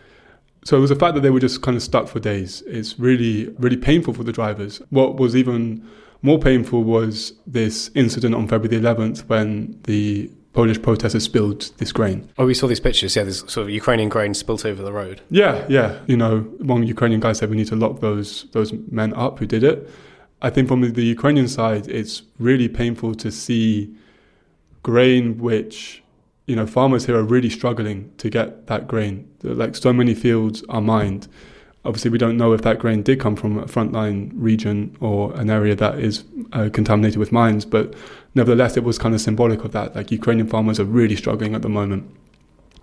So it was the fact that they were just kind of stuck for days. It's really, really painful for the drivers. What was even more painful was this incident on February the 11th when the Polish protesters spilled this grain. Oh, we saw these pictures. Yeah, this sort of Ukrainian grain spilt over the road. Yeah, yeah. You know, one Ukrainian guy said we need to lock those those men up who did it. I think from the Ukrainian side, it's really painful to see grain which you know farmers here are really struggling to get that grain. Like so many fields are mined. Obviously, we don't know if that grain did come from a frontline region or an area that is uh, contaminated with mines, but nevertheless, it was kind of symbolic of that. Like Ukrainian farmers are really struggling at the moment,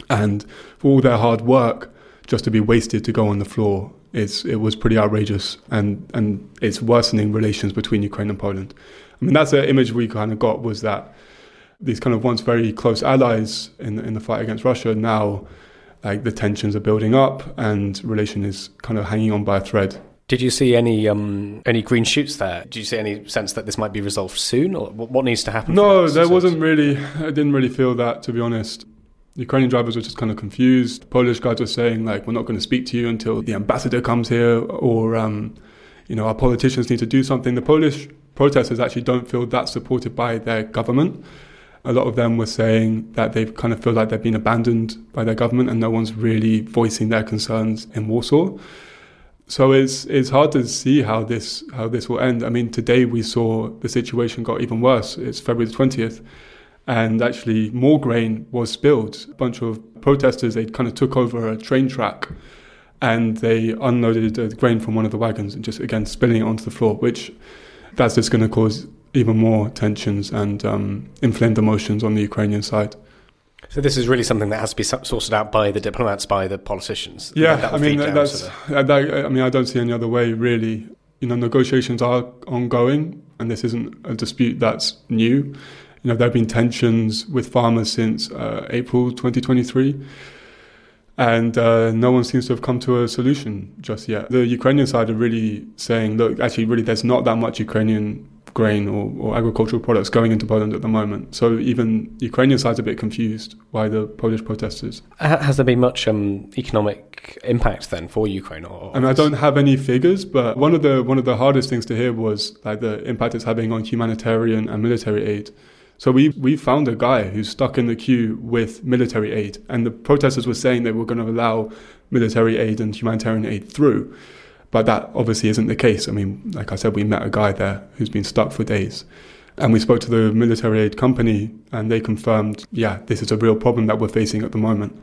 and for all their hard work, just to be wasted to go on the floor it's, it was pretty outrageous, and, and it's worsening relations between Ukraine and Poland. I mean, that's the image we kind of got was that these kind of once very close allies in in the fight against Russia now, like the tensions are building up, and relation is kind of hanging on by a thread. Did you see any um, any green shoots there? Did you see any sense that this might be resolved soon, or what needs to happen? No, there wasn't really. I didn't really feel that, to be honest. Ukrainian drivers were just kind of confused. Polish guys were saying like, "We're not going to speak to you until the ambassador comes here," or um, you know, our politicians need to do something. The Polish protesters actually don't feel that supported by their government. A lot of them were saying that they kind of feel like they've been abandoned by their government, and no one's really voicing their concerns in Warsaw. So it's it's hard to see how this how this will end. I mean, today we saw the situation got even worse. It's February the twentieth and actually more grain was spilled. A bunch of protesters they kind of took over a train track and they unloaded the grain from one of the wagons and just again spilling it onto the floor, which that's just going to cause even more tensions and um, inflamed emotions on the Ukrainian side. So this is really something that has to be sorted out by the diplomats, by the politicians. Yeah, I mean that's. That, I mean, I don't see any other way really. You know, negotiations are ongoing, and this isn't a dispute that's new. You know, there have been tensions with farmers since uh, April 2023, and uh, no one seems to have come to a solution just yet. The Ukrainian side are really saying, look, actually, really, there's not that much Ukrainian grain or, or, agricultural products going into Poland at the moment. So even the Ukrainian side's a bit confused by the Polish protesters. Has there been much um, economic impact then for Ukraine? Or, and I don't have any figures, but one of the one of the hardest things to hear was like the impact it's having on humanitarian and military aid. So we we found a guy who's stuck in the queue with military aid, and the protesters were saying they were going to allow military aid and humanitarian aid through, but that obviously isn't the case. I mean, like I said, we met a guy there who's been stuck for days, and we spoke to the military aid company, and they confirmed, yeah, this is a real problem that we're facing at the moment.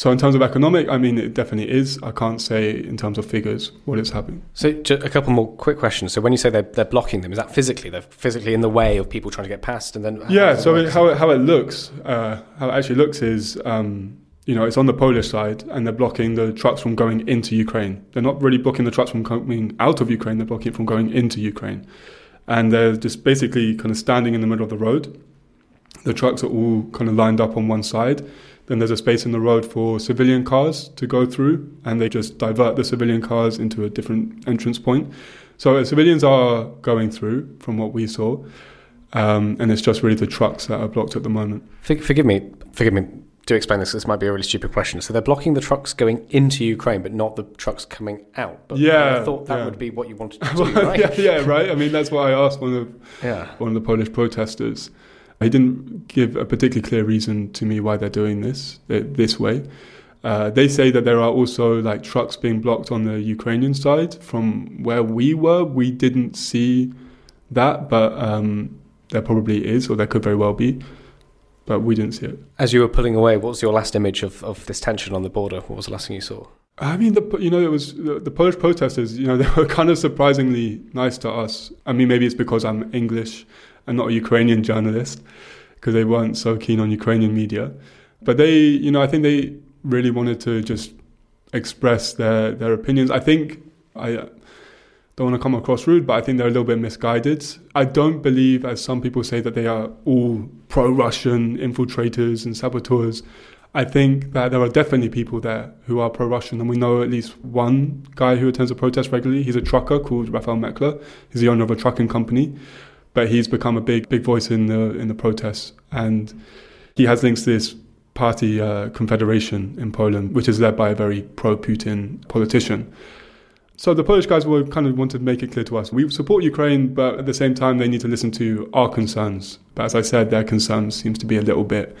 So in terms of economic, I mean, it definitely is. I can't say in terms of figures what is happening. So a couple more quick questions. So when you say they're, they're blocking them, is that physically? They're physically in the way of people trying to get past, and then yeah. So it, how it, how it looks, uh, how it actually looks is. Um, you know, it's on the Polish side, and they're blocking the trucks from going into Ukraine. They're not really blocking the trucks from coming out of Ukraine. They're blocking it from going into Ukraine, and they're just basically kind of standing in the middle of the road. The trucks are all kind of lined up on one side, then there's a space in the road for civilian cars to go through, and they just divert the civilian cars into a different entrance point. So uh, civilians are going through, from what we saw, um, and it's just really the trucks that are blocked at the moment. forgive me, forgive me. Do explain this. This might be a really stupid question. So they're blocking the trucks going into Ukraine, but not the trucks coming out. But yeah, I thought that yeah. would be what you wanted to do, right? yeah, yeah, right. I mean, that's what I asked one of yeah. one of the Polish protesters. He didn't give a particularly clear reason to me why they're doing this this way. Uh, they say that there are also like trucks being blocked on the Ukrainian side. From where we were, we didn't see that, but um, there probably is, or there could very well be. But we didn't see it. As you were pulling away, what was your last image of, of this tension on the border? What was the last thing you saw? I mean, the, you know, it was the, the, Polish protesters. You know, they were kind of surprisingly nice to us. I mean, maybe it's because I'm English and not a Ukrainian journalist because they weren't so keen on Ukrainian media. But they, you know, I think they really wanted to just express their, their opinions. I think I uh, don't want to come across rude, but I think they're a little bit misguided. I don't believe, as some people say, that they are all pro Russian infiltrators and saboteurs. I think that there are definitely people there who are pro Russian, and we know at least one guy who attends a protest regularly. He's a trucker called Rafael Mekler. He's the owner of a trucking company, but he's become a big, big voice in the in the protests, and he has links to this party uh, confederation in Poland, which is led by a very pro Putin politician. So the Polish guys will kind of want to make it clear to us we support Ukraine, but at the same time they need to listen to our concerns. But as I said, their concerns seems to be a little bit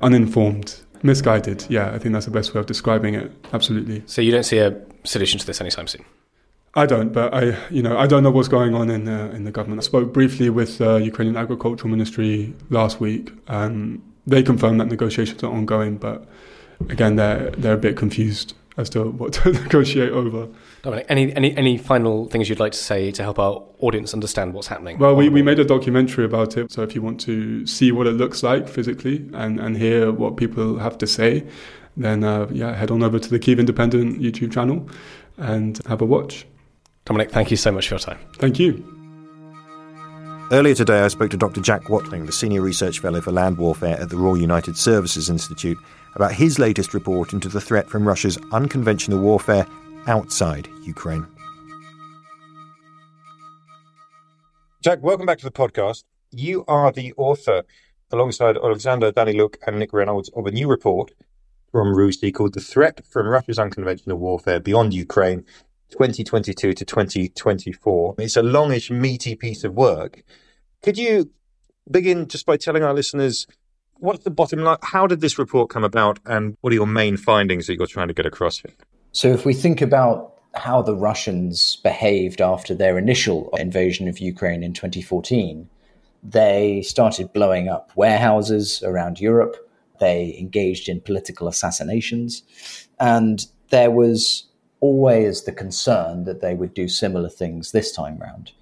uninformed, misguided. Yeah, I think that's the best way of describing it. Absolutely. So you don't see a solution to this anytime soon? I don't, but I, you know, I don't know what's going on in the in the government. I spoke briefly with the uh, Ukrainian Agricultural Ministry last week, and they confirmed that negotiations are ongoing. But again, they're they're a bit confused as to what to negotiate over. Dominic, any, any any final things you'd like to say to help our audience understand what's happening? Well, we, we made a documentary about it. So if you want to see what it looks like physically and, and hear what people have to say, then uh, yeah, head on over to the Kyiv Independent YouTube channel and have a watch. Dominic, thank you so much for your time. Thank you. Earlier today, I spoke to Dr. Jack Watling, the Senior Research Fellow for Land Warfare at the Royal United Services Institute, about his latest report into the threat from Russia's unconventional warfare outside Ukraine. Jack, welcome back to the podcast. You are the author, alongside Alexander Danylyuk and Nick Reynolds, of a new report from RUSI called The Threat from Russia's Unconventional Warfare Beyond Ukraine 2022 to 2024. It's a longish, meaty piece of work. Could you begin just by telling our listeners what's the bottom line? How did this report come about, and what are your main findings that you're trying to get across here? So, if we think about how the Russians behaved after their initial invasion of Ukraine in 2014, they started blowing up warehouses around Europe. They engaged in political assassinations. And there was always the concern that they would do similar things this time round.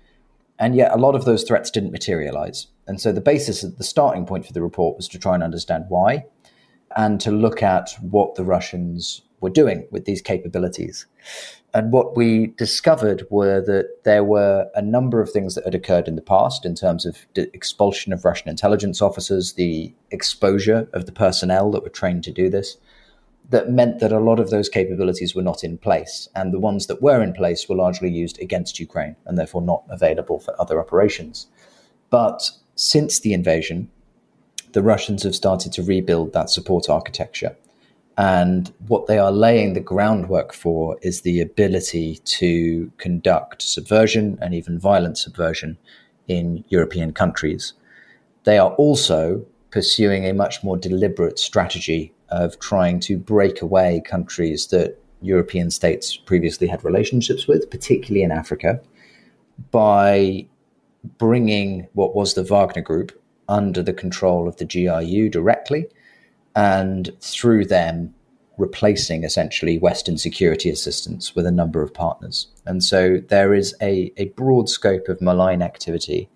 And yet, a lot of those threats didn't materialize. And so, the basis, the starting point for the report was to try and understand why and to look at what the Russians were doing with these capabilities. And what we discovered were that there were a number of things that had occurred in the past in terms of the expulsion of Russian intelligence officers, the exposure of the personnel that were trained to do this, that meant that a lot of those capabilities were not in place. And the ones that were in place were largely used against Ukraine and therefore not available for other operations. But since the invasion, the Russians have started to rebuild that support architecture. And what they are laying the groundwork for is the ability to conduct subversion and even violent subversion in European countries. They are also pursuing a much more deliberate strategy of trying to break away countries that European states previously had relationships with, particularly in Africa, by bringing what was the Wagner Group under the control of the GRU directly, and through them replacing essentially Western security assistance with a number of partners. And so there is a, a broad scope of malign activity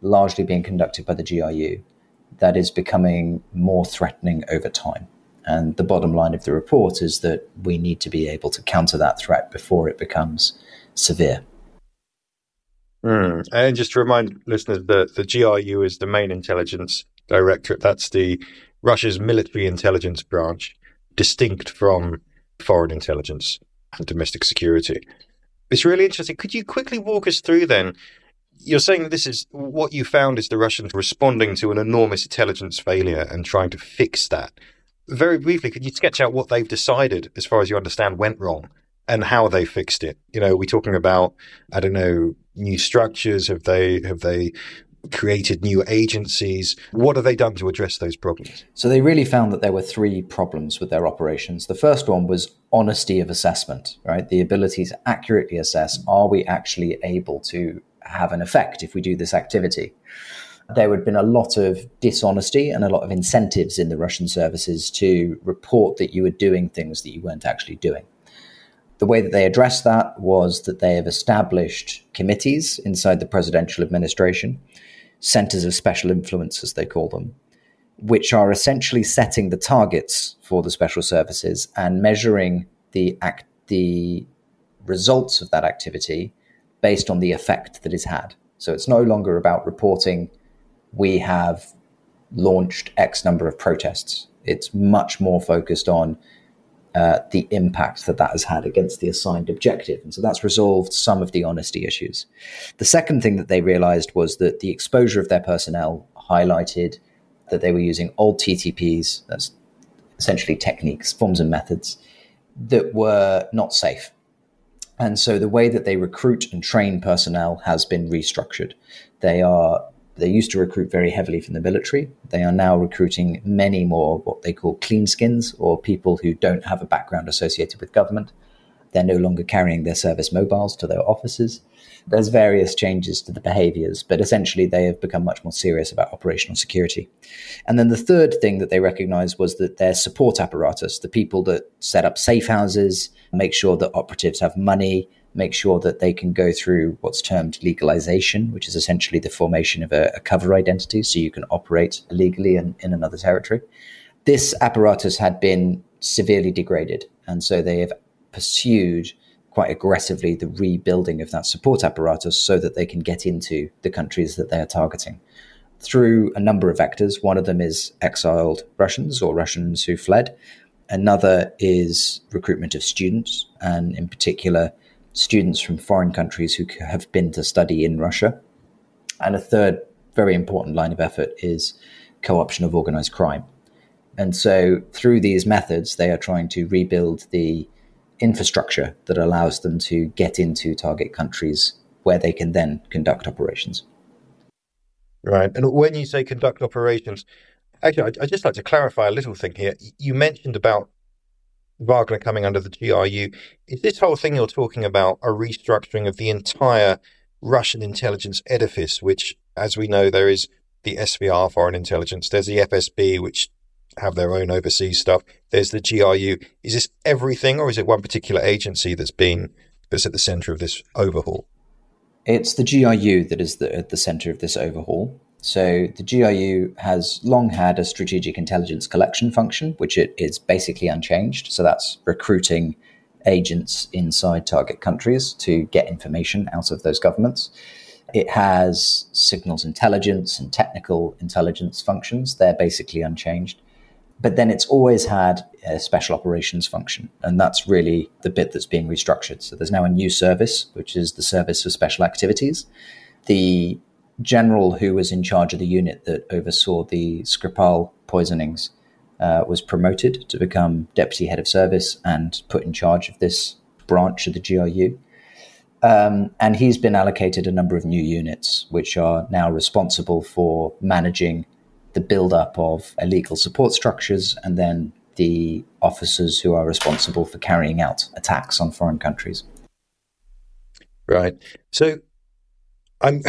largely being conducted by the GRU that is becoming more threatening over time. And the bottom line of the report is that we need to be able to counter that threat before it becomes severe. Mm. And just to remind listeners that the GRU is the main intelligence directorate. That's the Russia's military intelligence branch, distinct from foreign intelligence and domestic security. It's really interesting. Could you quickly walk us through then? You're saying that this is what you found is the Russians responding to an enormous intelligence failure and trying to fix that very briefly, could you sketch out what they've decided, as far as you understand, went wrong and how they fixed it? You know, are we talking about, I don't know, new structures? Have they have they created new agencies? What have they done to address those problems? So they really found that there were three problems with their operations. The first one was honesty of assessment, right? The ability to accurately assess are we actually able to have an effect if we do this activity? There had been a lot of dishonesty and a lot of incentives in the Russian services to report that you were doing things that you weren't actually doing. The way that they addressed that was that they have established committees inside the presidential administration, centers of special influence, as they call them, which are essentially setting the targets for the special services and measuring the act, the results of that activity based on the effect that is had. So it's no longer about reporting we have launched X number of protests. It's much more focused on uh, the impact that that has had against the assigned objective. And so that's resolved some of the honesty issues. The second thing that they realized was that the exposure of their personnel highlighted that they were using old TTPs, that's essentially techniques, forms, and methods that were not safe. And so the way that they recruit and train personnel has been restructured. They are they used to recruit very heavily from the military. They are now recruiting many more what they call clean skins or people who don't have a background associated with government. They're no longer carrying their service mobiles to their offices. There's various changes to the behaviors, but essentially they have become much more serious about operational security. And then the third thing that they recognized was that their support apparatus, the people that set up safe houses, make sure that operatives have money, make sure that they can go through what's termed legalization, which is essentially the formation of a, a cover identity so you can operate legally in, in another territory. This apparatus had been severely degraded, and so they have pursued quite aggressively the rebuilding of that support apparatus so that they can get into the countries that they are targeting through a number of vectors. One of them is exiled Russians or Russians who fled. Another is recruitment of students, and in particular, students from foreign countries who have been to study in Russia. And a third very important line of effort is co option of organized crime. And so, through these methods, they are trying to rebuild the infrastructure that allows them to get into target countries where they can then conduct operations. Right. And when you say conduct operations, actually, I'd just like to clarify a little thing here. You mentioned about Wagner coming under the GRU. Is this whole thing you're talking about a restructuring of the entire Russian intelligence edifice, which, as we know, there is the SVR, foreign intelligence, there's the FSB, which have their own overseas stuff. There's the GRU. Is this everything, or is it one particular agency that's been that's at the center of this overhaul? It's the GRU that is the, at the center of this overhaul. So the GRU has long had a strategic intelligence collection function, which it is basically unchanged. So that's recruiting agents inside target countries to get information out of those governments. It has signals intelligence and technical intelligence functions. They're basically unchanged. But then it's always had a special operations function. And that's really the bit that's being restructured. So there's now a new service, which is the Service for Special Activities. The general who was in charge of the unit that oversaw the Skripal poisonings uh, was promoted to become deputy head of service and put in charge of this branch of the GRU. Um, and he's been allocated a number of new units, which are now responsible for managing the build-up of illegal support structures and then the officers who are responsible for carrying out attacks on foreign countries. Right. So I'm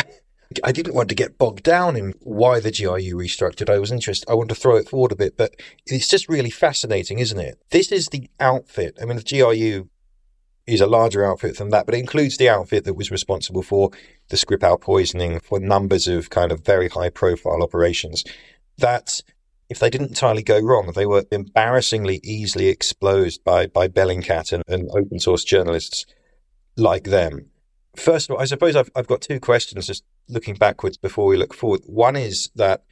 I didn't want to get bogged down in why the GRU restructured. I was interested. I want to throw it forward a bit, but it's just really fascinating, isn't it? This is the outfit. I mean, the GRU is a larger outfit than that, but it includes the outfit that was responsible for the Skripal poisoning, for numbers of kind of very high profile operations. That if they didn't entirely go wrong, they were embarrassingly easily exposed by, by Bellingcat and, and open source journalists like them. First of all, I suppose I've, I've got two questions just looking backwards before we look forward. One is that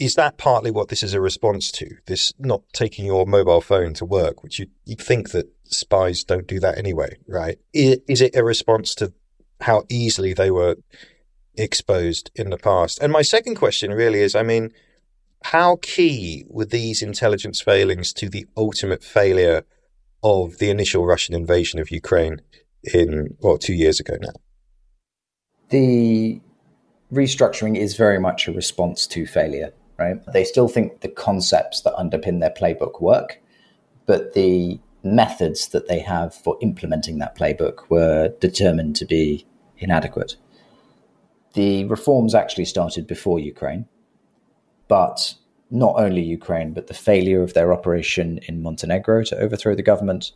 is that partly what this is a response to? This not taking your mobile phone to work, which you you think that spies don't do that anyway, right? Is, is it a response to how easily they were exposed in the past? And my second question really is, I mean, how key were these intelligence failings to the ultimate failure of the initial Russian invasion of Ukraine in well two years ago now? The restructuring is very much a response to failure, right? They still think the concepts that underpin their playbook work, but the methods that they have for implementing that playbook were determined to be inadequate. The reforms actually started before Ukraine, but not only Ukraine, but the failure of their operation in Montenegro to overthrow the government,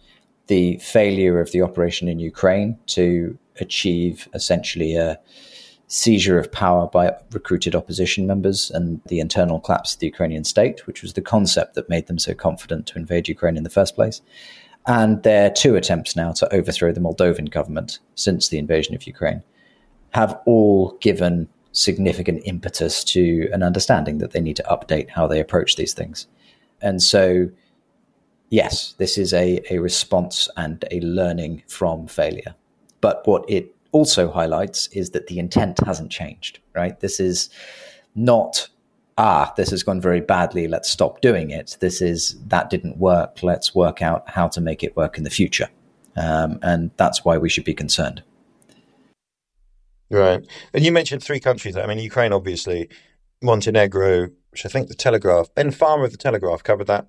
the failure of the operation in Ukraine to achieve essentially a seizure of power by recruited opposition members and the internal collapse of the Ukrainian state, which was the concept that made them so confident to invade Ukraine in the first place. and their two attempts now to overthrow the Moldovan government since the invasion of Ukraine have all given significant impetus to an understanding that they need to update how they approach these things. And so, yes, this is a, a response and a learning from failure. But what it also highlights is that the intent hasn't changed, right? This is not, ah, this has gone very badly, let's stop doing it. This is, that didn't work, let's work out how to make it work in the future. Um, and that's why we should be concerned. Right. And you mentioned three countries. I mean, Ukraine, obviously, Montenegro, which I think the Telegraph, Ben Farmer of the Telegraph covered that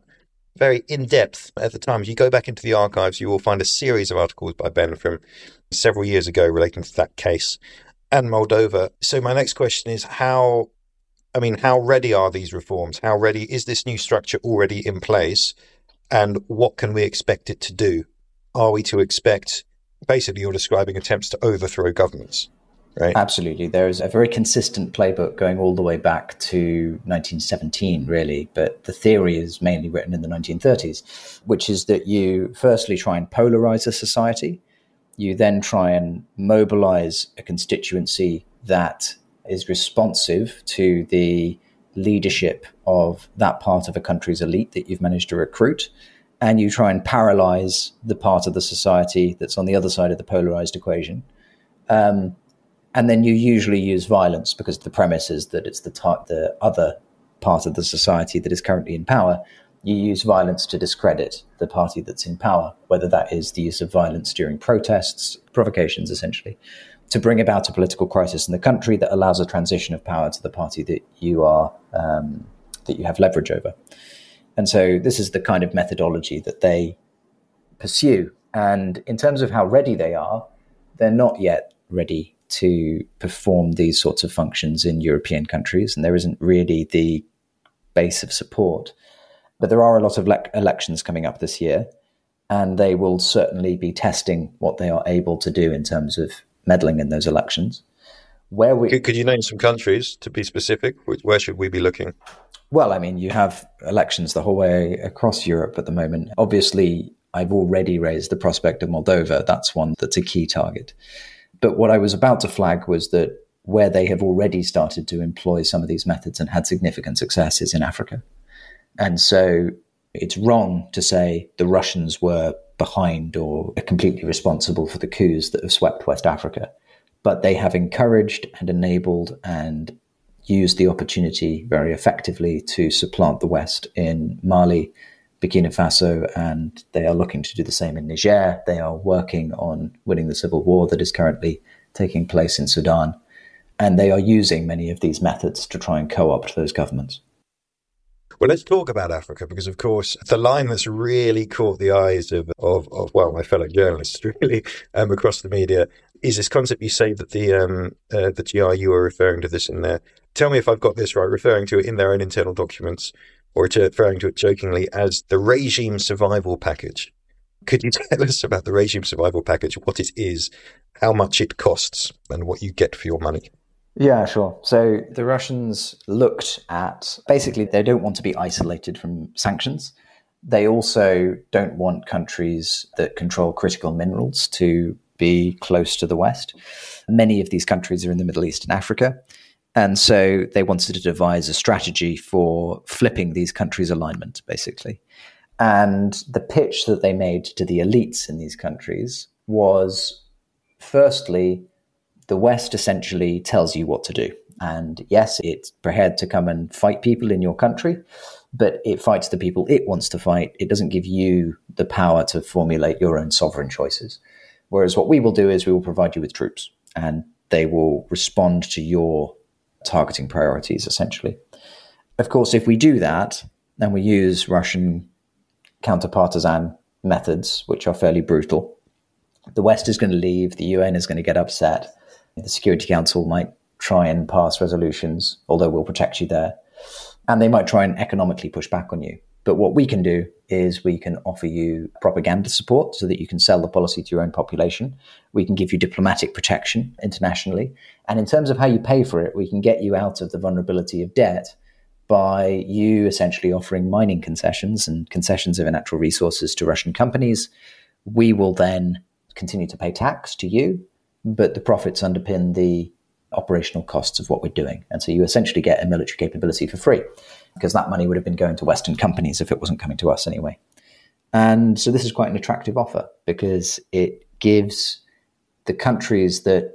very in depth at the time. If you go back into the archives, you will find a series of articles by Ben from several years ago relating to that case and Moldova. So, my next question is how, I mean, how ready are these reforms? How ready is this new structure already in place? And what can we expect it to do? Are we to expect, basically, you're describing attempts to overthrow governments? Right. Absolutely. There is a very consistent playbook going all the way back to 1917, really, but the theory is mainly written in the 1930s, which is that you firstly try and polarize a society. You then try and mobilize a constituency that is responsive to the leadership of that part of a country's elite that you've managed to recruit. And you try and paralyze the part of the society that's on the other side of the polarized equation. Um, and then you usually use violence because the premise is that it's the type, the other part of the society that is currently in power. You use violence to discredit the party that's in power, whether that is the use of violence during protests, provocations, essentially, to bring about a political crisis in the country that allows a transition of power to the party that you are um, that you have leverage over. And so this is the kind of methodology that they pursue. And in terms of how ready they are, they're not yet ready to perform these sorts of functions in European countries, and there isn't really the base of support. But there are a lot of le- elections coming up this year, and they will certainly be testing what they are able to do in terms of meddling in those elections. Where we could, could you name some countries to be specific? Where should we be looking? Well, I mean, you have elections the whole way across Europe at the moment. Obviously, I've already raised the prospect of Moldova. That's one that's a key target. But what I was about to flag was that where they have already started to employ some of these methods and had significant successes in Africa. And so it's wrong to say the Russians were behind or are completely responsible for the coups that have swept West Africa. But they have encouraged and enabled and used the opportunity very effectively to supplant the West in Mali, Burkina Faso, and they are looking to do the same in Niger. They are working on winning the civil war that is currently taking place in Sudan. And they are using many of these methods to try and co opt those governments. Well, let's talk about Africa because, of course, the line that's really caught the eyes of, of, of well, my fellow journalists really um, across the media is this concept you say that the um, uh, the GRU are referring to this in there. Tell me if I've got this right, referring to it in their own internal documents or to referring to it jokingly as the regime survival package. Could you tell us about the regime survival package, what it is, how much it costs, and what you get for your money? Yeah, sure. So the Russians looked at basically, they don't want to be isolated from sanctions. They also don't want countries that control critical minerals to be close to the West. Many of these countries are in the Middle East and Africa. And so they wanted to devise a strategy for flipping these countries' alignment, basically. And the pitch that they made to the elites in these countries was firstly, the West essentially tells you what to do. And yes, it's prepared to come and fight people in your country, but it fights the people it wants to fight. It doesn't give you the power to formulate your own sovereign choices. Whereas what we will do is we will provide you with troops and they will respond to your targeting priorities, essentially. Of course, if we do that, then we use Russian counterpartisan methods, which are fairly brutal. The West is going to leave, the UN is going to get upset, the Security Council might try and pass resolutions, although we'll protect you there. And they might try and economically push back on you. But what we can do is we can offer you propaganda support so that you can sell the policy to your own population. We can give you diplomatic protection internationally. And in terms of how you pay for it, we can get you out of the vulnerability of debt by you essentially offering mining concessions and concessions of natural resources to Russian companies. We will then continue to pay tax to you, but the profits underpin the operational costs of what we're doing. And so you essentially get a military capability for free because that money would have been going to Western companies if it wasn't coming to us anyway. And so this is quite an attractive offer because it gives the countries that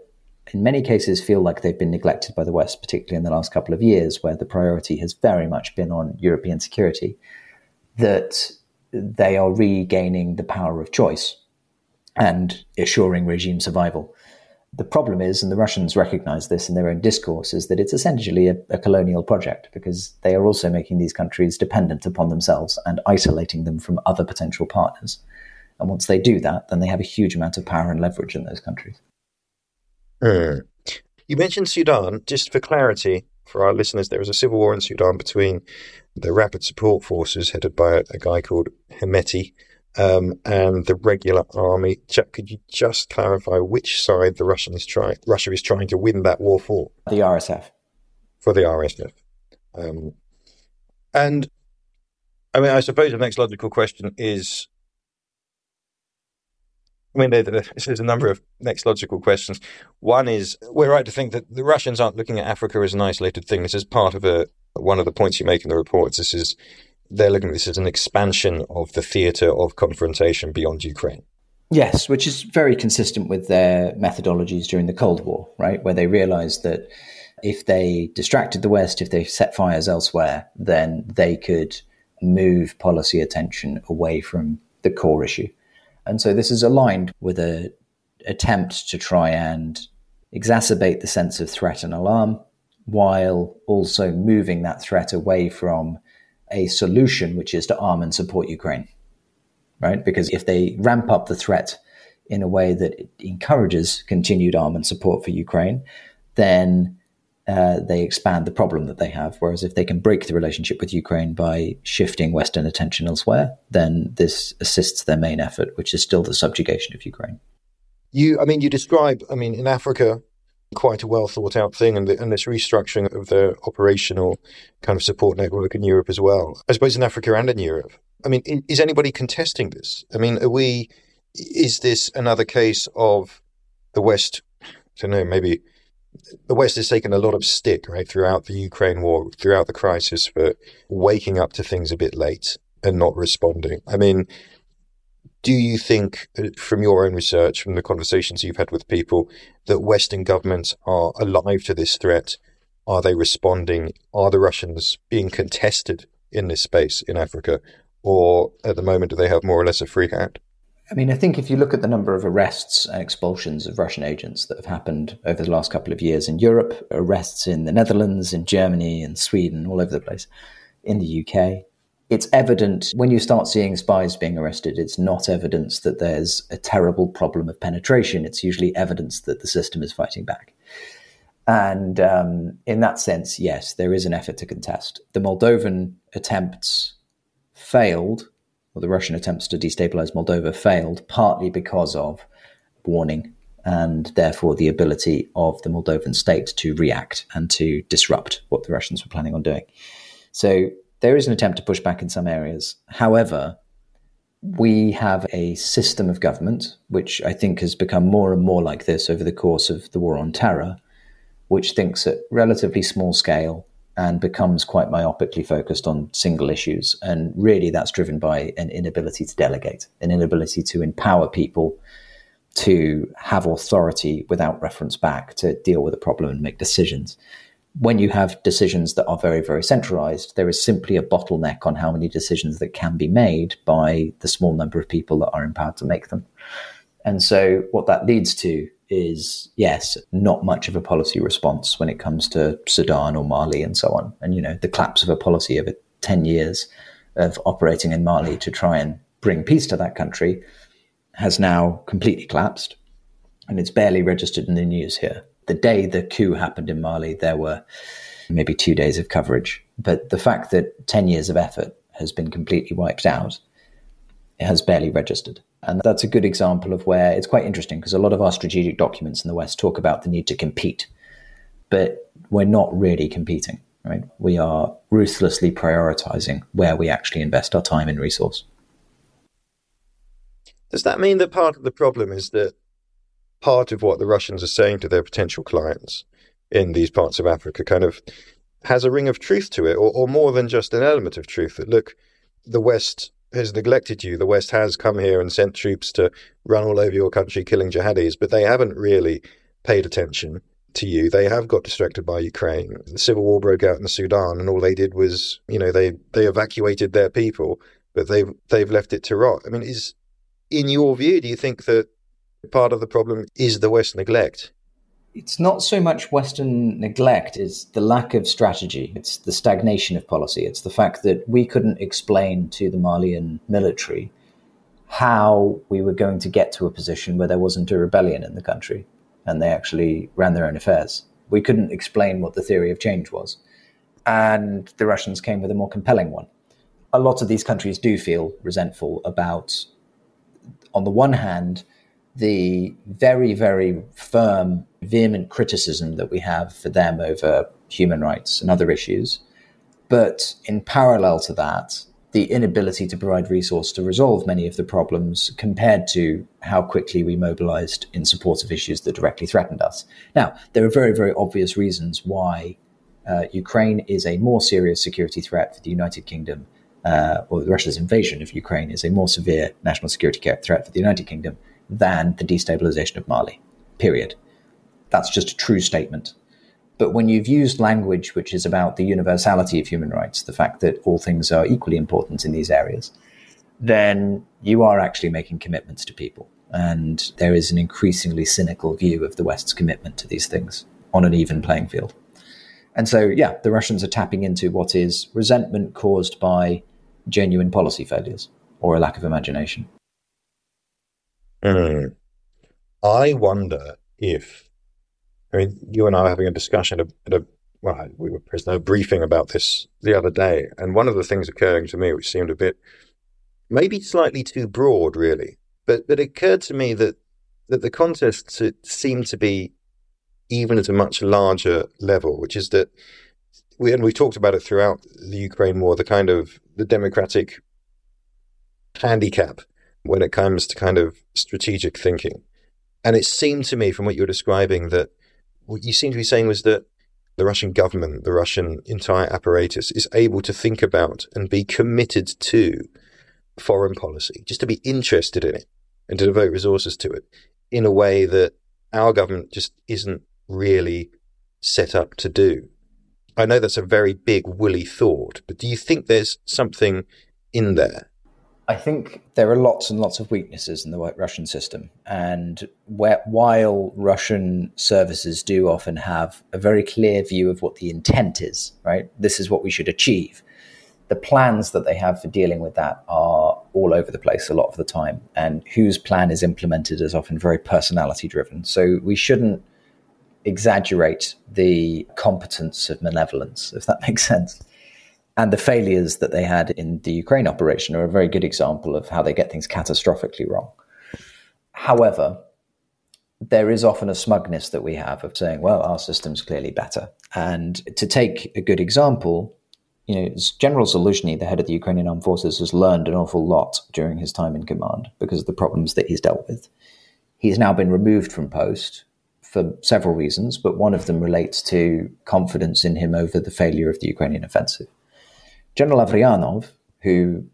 in many cases feel like they've been neglected by the West, particularly in the last couple of years, where the priority has very much been on European security, that they are regaining the power of choice and assuring regime survival. The problem is, and the Russians recognize this in their own discourse, is that it's essentially a, a, colonial project because they are also making these countries dependent upon themselves and isolating them from other potential partners. And once they do that, then they have a huge amount of power and leverage in those countries. Mm. You mentioned Sudan. Just for clarity, for our listeners, there was a civil war in Sudan between the Rapid Support Forces, headed by a, a guy called Hemedti, um, and the regular army. Jack, could you just clarify which side the Russian is trying? Russia is trying to win that war for? The RSF. For the RSF. Um, and I mean, I suppose the next logical question is. I mean, there's a number of next logical questions. One is, we're right to think that the Russians aren't looking at Africa as an isolated thing. This is part of a one of the points you make in the reports. This is they're looking at this as an expansion of the theatre of confrontation beyond Ukraine. Yes, which is very consistent with their methodologies during the Cold War, right? Where they realized that if they distracted the West, if they set fires elsewhere, then they could move policy attention away from the core issue. And so this is aligned with an attempt to try and exacerbate the sense of threat and alarm while also moving that threat away from a solution, which is to arm and support Ukraine, right? Because if they ramp up the threat in a way that encourages continued arm and support for Ukraine, then uh, they expand the problem that they have. Whereas if they can break the relationship with Ukraine by shifting Western attention elsewhere, then this assists their main effort, which is still the subjugation of Ukraine. You, I mean, you describe, I mean, in Africa, quite a well thought out thing, and, the, and this restructuring of the operational kind of support network in Europe as well. I suppose in Africa and in Europe. I mean, is anybody contesting this? I mean, are we? Is this another case of the West? I don't know. Maybe the West has taken a lot of stick right throughout the Ukraine war, throughout the crisis, for waking up to things a bit late and not responding. I mean, do you think, uh, from your own research, from the conversations you've had with people, that Western governments are alive to this threat? Are they responding? Are the Russians being contested in this space in Africa? Or at the moment, do they have more or less a free hand? I mean, I think if you look at the number of arrests and expulsions of Russian agents that have happened over the last couple of years in Europe, arrests in the Netherlands, in Germany, in Sweden, all over the place, in the UK, it's evident when you start seeing spies being arrested, it's not evidence that there's a terrible problem of penetration. It's usually evidence that the system is fighting back. And um, in that sense, yes, there is an effort to contest. The Moldovan attempts failed, or the Russian attempts to destabilize Moldova failed, partly because of warning and therefore the ability of the Moldovan state to react and to disrupt what the Russians were planning on doing. So there is an attempt to push back in some areas. However, we have a system of government, which I think has become more and more like this over the course of the war on terror, which thinks at relatively small scale and becomes quite myopically focused on single issues. And really, that's driven by an inability to delegate, an inability to empower people to have authority without reference back to deal with a problem and make decisions when you have decisions that are very, very centralized, there is simply a bottleneck on how many decisions that can be made by the small number of people that are empowered to make them. And so, what that leads to is, yes, not much of a policy response when it comes to Sudan or Mali and so on. And, you know, the collapse of a policy over 10 years of operating in Mali to try and bring peace to that country has now completely collapsed. And it's barely registered in the news here the day the coup happened in Mali, there were maybe two days of coverage. But the fact that 10 years of effort has been completely wiped out it has barely registered. And that's a good example of where it's quite interesting because a lot of our strategic documents in the West talk about the need to compete, but we're not really competing. Right? We are ruthlessly prioritizing where we actually invest our time and resource. Does that mean that part of the problem is that part of what the Russians are saying to their potential clients in these parts of Africa kind of has a ring of truth to it, or, or more than just an element of truth? That look, the West has neglected you. The West has come here and sent troops to run all over your country killing jihadis, but they haven't really paid attention to you. They have got distracted by Ukraine. The civil war broke out in Sudan, and all they did was, you know, they they evacuated their people, but they've they've left it to rot. I mean, is in your view, do you think that part of the problem is the West neglect? It's not so much Western neglect, it's the lack of strategy. It's the stagnation of policy. It's the fact that we couldn't explain to the Malian military how we were going to get to a position where there wasn't a rebellion in the country and they actually ran their own affairs. We couldn't explain what the theory of change was. And the Russians came with a more compelling one. A lot of these countries do feel resentful about, on the one hand, the very, very firm, vehement criticism that we have for them over human rights and other issues. But in parallel to that, the inability to provide resource to resolve many of the problems compared to how quickly we mobilized in support of issues that directly threatened us. Now, there are very, very obvious reasons why uh, Ukraine is a more serious security threat for the United Kingdom, uh, or Russia's invasion of Ukraine is a more severe national security threat for the United Kingdom than the destabilization of Mali, period. That's just a true statement. But when you've used language which is about the universality of human rights, the fact that all things are equally important in these areas, then you are actually making commitments to people. And there is an increasingly cynical view of the West's commitment to these things on an even playing field. And so, yeah, the Russians are tapping into what is resentment caused by genuine policy failures or a lack of imagination. Mm. I wonder if I mean, you and I were having a discussion at a, well, we were present a briefing about this the other day, and one of the things occurring to me, which seemed a bit, maybe slightly too broad, really, but but it occurred to me that that the contest seemed to be even at a much larger level, which is that we and we talked about it throughout the Ukraine war, the kind of the democratic handicap when it comes to kind of strategic thinking. And it seemed to me, from what you were describing, that what you seem to be saying was that the Russian government, the Russian entire apparatus is able to think about and be committed to foreign policy, just to be interested in it and to devote resources to it in a way that our government just isn't really set up to do. I know that's a very big, woolly thought, but do you think there's something in there? I think there are lots and lots of weaknesses in the Russian system. And where, while Russian services do often have a very clear view of what the intent is, right? This is what we should achieve. The plans that they have for dealing with that are all over the place a lot of the time. And whose plan is implemented is often very personality driven. So we shouldn't exaggerate the competence of malevolence, if that makes sense. And the failures that they had in the Ukraine operation are a very good example of how they get things catastrophically wrong. However, there is often a smugness that we have of saying, well, our system's clearly better. And to take a good example, you know, General Zaluzhny, the head of the Ukrainian armed forces, has learned an awful lot during his time in command because of the problems that he's dealt with. He's now been removed from post for several reasons, but one of them relates to confidence in him over the failure of the Ukrainian offensive. General Avryanov, who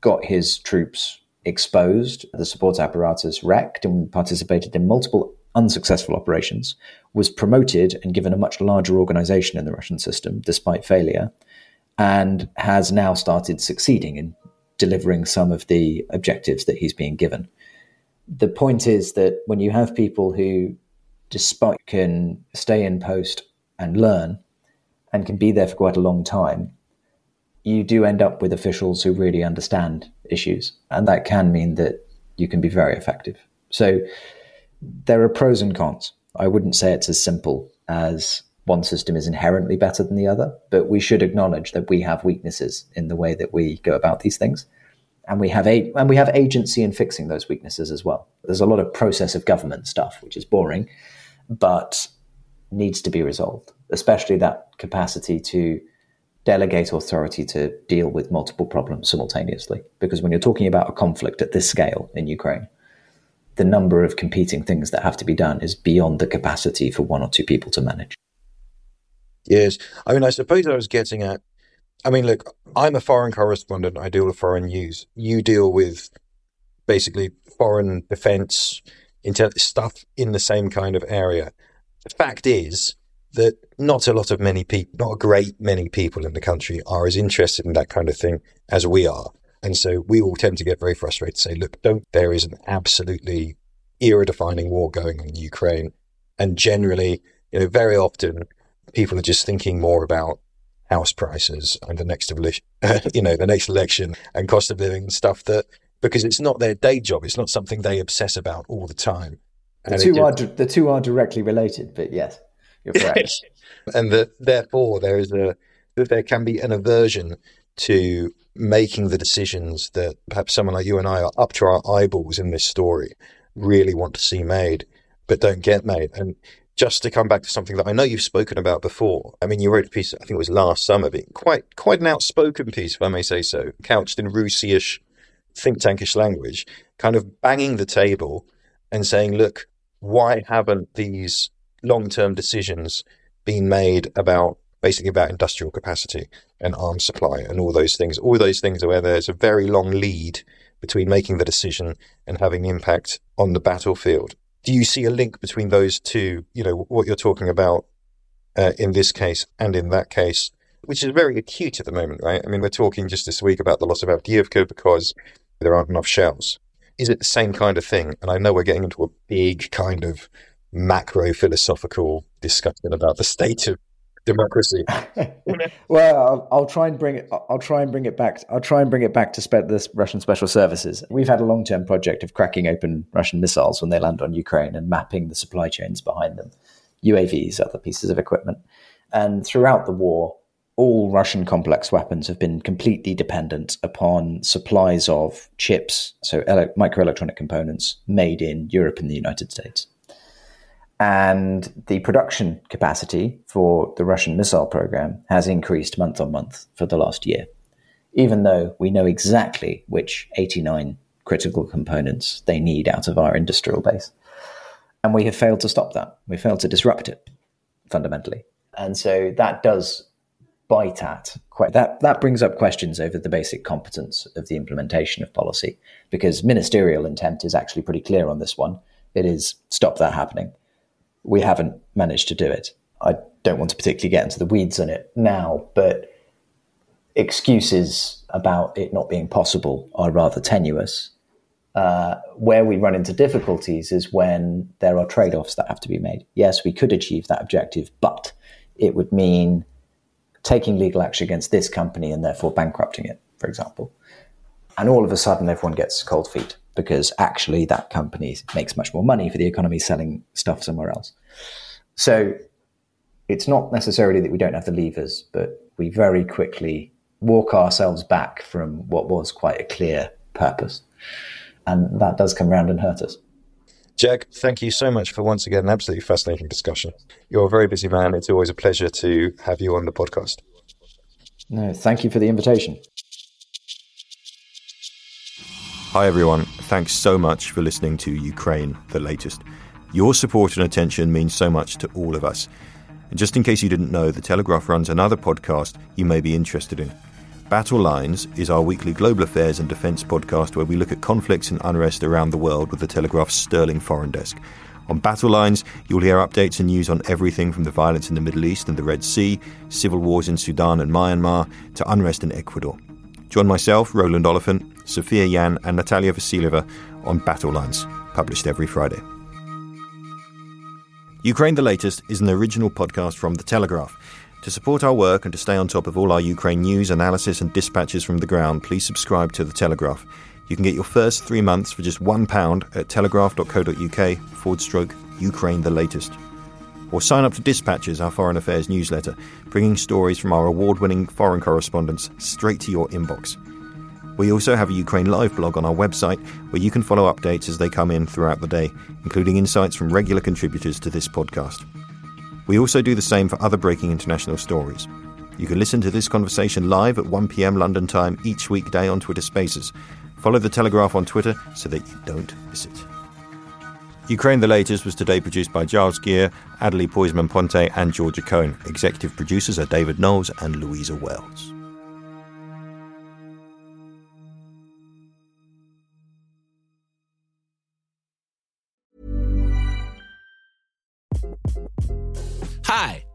got his troops exposed, the support apparatus wrecked, and participated in multiple unsuccessful operations, was promoted and given a much larger organization in the Russian system, despite failure, and has now started succeeding in delivering some of the objectives that he's being given. The point is that when you have people who, despite can stay in post and learn and can be there for quite a long time, you do end up with officials who really understand issues. And that can mean that you can be very effective. So there are pros and cons. I wouldn't say it's as simple as one system is inherently better than the other, but we should acknowledge that we have weaknesses in the way that we go about these things. And we have a, and we have agency in fixing those weaknesses as well. There's a lot of process of government stuff, which is boring, but needs to be resolved, especially that capacity to delegate authority to deal with multiple problems simultaneously. Because when you're talking about a conflict at this scale in Ukraine, the number of competing things that have to be done is beyond the capacity for one or two people to manage. Yes. I mean, I suppose I was getting at, I mean, look, I'm a foreign correspondent. I deal with foreign news. You deal with basically foreign defense, stuff in the same kind of area. The fact is that not a lot of many people, not a great many people in the country are as interested in that kind of thing as we are. And so we all tend to get very frustrated say, look, don't, there is an absolutely era defining war going on in Ukraine. And generally, you know, very often people are just thinking more about house prices and the next election, you know, the next election and cost of living and stuff that because it's not their day job, it's not something they obsess about all the time. The two are the two are directly related, but yes, you're correct. and that therefore there is a there can be an aversion to making the decisions that perhaps someone like you and I are up to our eyeballs in this story really want to see made, but don't get made. And just to come back to something that I know you've spoken about before. I mean, you wrote a piece, I think it was last summer, but quite quite an outspoken piece, if I may say so, couched in RUSI-ish, think tankish language, kind of banging the table and saying, look, why haven't these long term decisions being made about basically about industrial capacity and arms supply and all those things? All those things are where there's a very long lead between making the decision and having impact on the battlefield do you see a link between those two? You know what you're talking about uh, in this case and in that case, which is very acute at the moment, right? I mean, we're talking just this week about the loss of Avdiivka because there aren't enough shells. Is it the same kind of thing? And I know we're getting into a big kind of macro philosophical discussion about the state of democracy. well, I'll, I'll, try and bring it. I'll try and bring it back. I'll try and bring it back to spe- this Russian special services. We've had a long-term project of cracking open Russian missiles when they land on Ukraine and mapping the supply chains behind them, UAVs, other pieces of equipment, and throughout the war. All Russian complex weapons have been completely dependent upon supplies of chips, so ele- microelectronic components made in Europe and the United States. And the production capacity for the Russian missile program has increased month on month for the last year, even though we know exactly which 89 critical components they need out of our industrial base. And we have failed to stop that. We failed to disrupt it fundamentally. And so that does bite at that that brings up questions over the basic competence of the implementation of policy because ministerial intent is actually pretty clear on this one. It is stop that happening we haven't managed to do it. I don't want to particularly get into the weeds on it now, but excuses about it not being possible are rather tenuous. Uh, where we run into difficulties is when there are trade offs that have to be made. Yes, we could achieve that objective, but it would mean taking legal action against this company and therefore bankrupting it, for example. And all of a sudden, everyone gets cold feet because actually that company makes much more money for the economy selling stuff somewhere else. So it's not necessarily that we don't have the levers, but we very quickly walk ourselves back from what was quite a clear purpose. And that does come round and hurt us. Jack, thank you so much for once again an absolutely fascinating discussion. You're a very busy man. It's always a pleasure to have you on the podcast. No, thank you for the invitation. Hi, everyone. Thanks so much for listening to Ukraine, the latest. Your support and attention means so much to all of us. And just in case you didn't know, The Telegraph runs another podcast you may be interested in. Battle Lines is our weekly global affairs and defence podcast where we look at conflicts and unrest around the world with the Telegraph's sterling foreign desk. On Battle Lines, you'll hear updates and news on everything from the violence in the Middle East and the Red Sea, civil wars in Sudan and Myanmar, to unrest in Ecuador. Join myself, Roland Oliphant, Sophia Yan, and Natalia Vasilyeva on Battle Lines, published every Friday. Ukraine the Latest is an original podcast from The Telegraph. To support our work and to stay on top of all our Ukraine news, analysis, and dispatches from the ground, please subscribe to The Telegraph. You can get your first three months for just £1 at telegraph.co.uk forward stroke Ukraine the Latest or sign up to Dispatches, our foreign affairs newsletter, bringing stories from our award winning foreign correspondents straight to your inbox. We also have a Ukraine Live blog on our website where you can follow updates as they come in throughout the day, including insights from regular contributors to this podcast. We also do the same for other breaking international stories. You can listen to this conversation live at 1 pm London time each weekday on Twitter Spaces. Follow The Telegraph on Twitter so that you don't miss it. Ukraine the Latest was today produced by Giles Gear, Adelie Pojzman-Pontay, and Georgia Cohn. Executive producers are David Knowles and Louisa Wells.